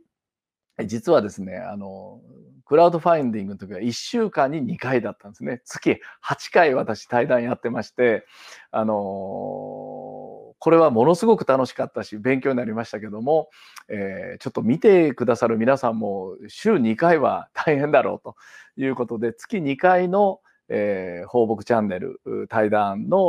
実はですね、あの、クラウドファインディングの時は1週間に2回だったんですね。月8回私対談やってまして、あのこれはものすごく楽しかったし、勉強になりましたけども、えーちょっと見てくださる皆さんも週2回は大変だろうということで、月2回の、えー放牧チャンネル対談の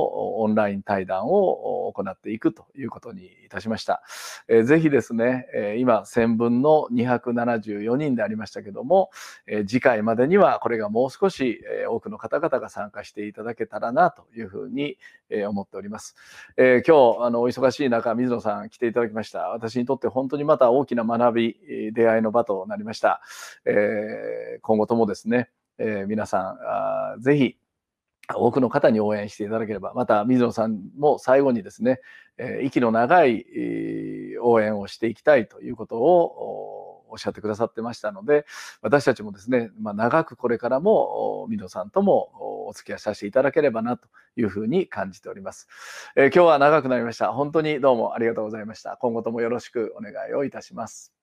オンライン対談を行っていくということにいたしました。えーぜひですね、えー今1000分の274人でありましたけども、えー次回までにはこれがもう少し、えー多くの方々が参加していただけたらなというふうに、えー思っております。えー今日あのお忙しい中水野さん来ていただきました私にとって本当にまた大きな学び出会いの場となりました、えー今後ともですね、えー皆さんあぜひ多くの方に応援していただければまた水野さんも最後にですね、えー息の長い、えー応援をしていきたいということをおっしゃってくださってましたので私たちもですね、まあ、長くこれからも水野さんともおお付き合いさせていただければなというふうに感じております。えー今日は長くなりました。本当にどうもありがとうございました。今後ともよろしくお願いをいたします。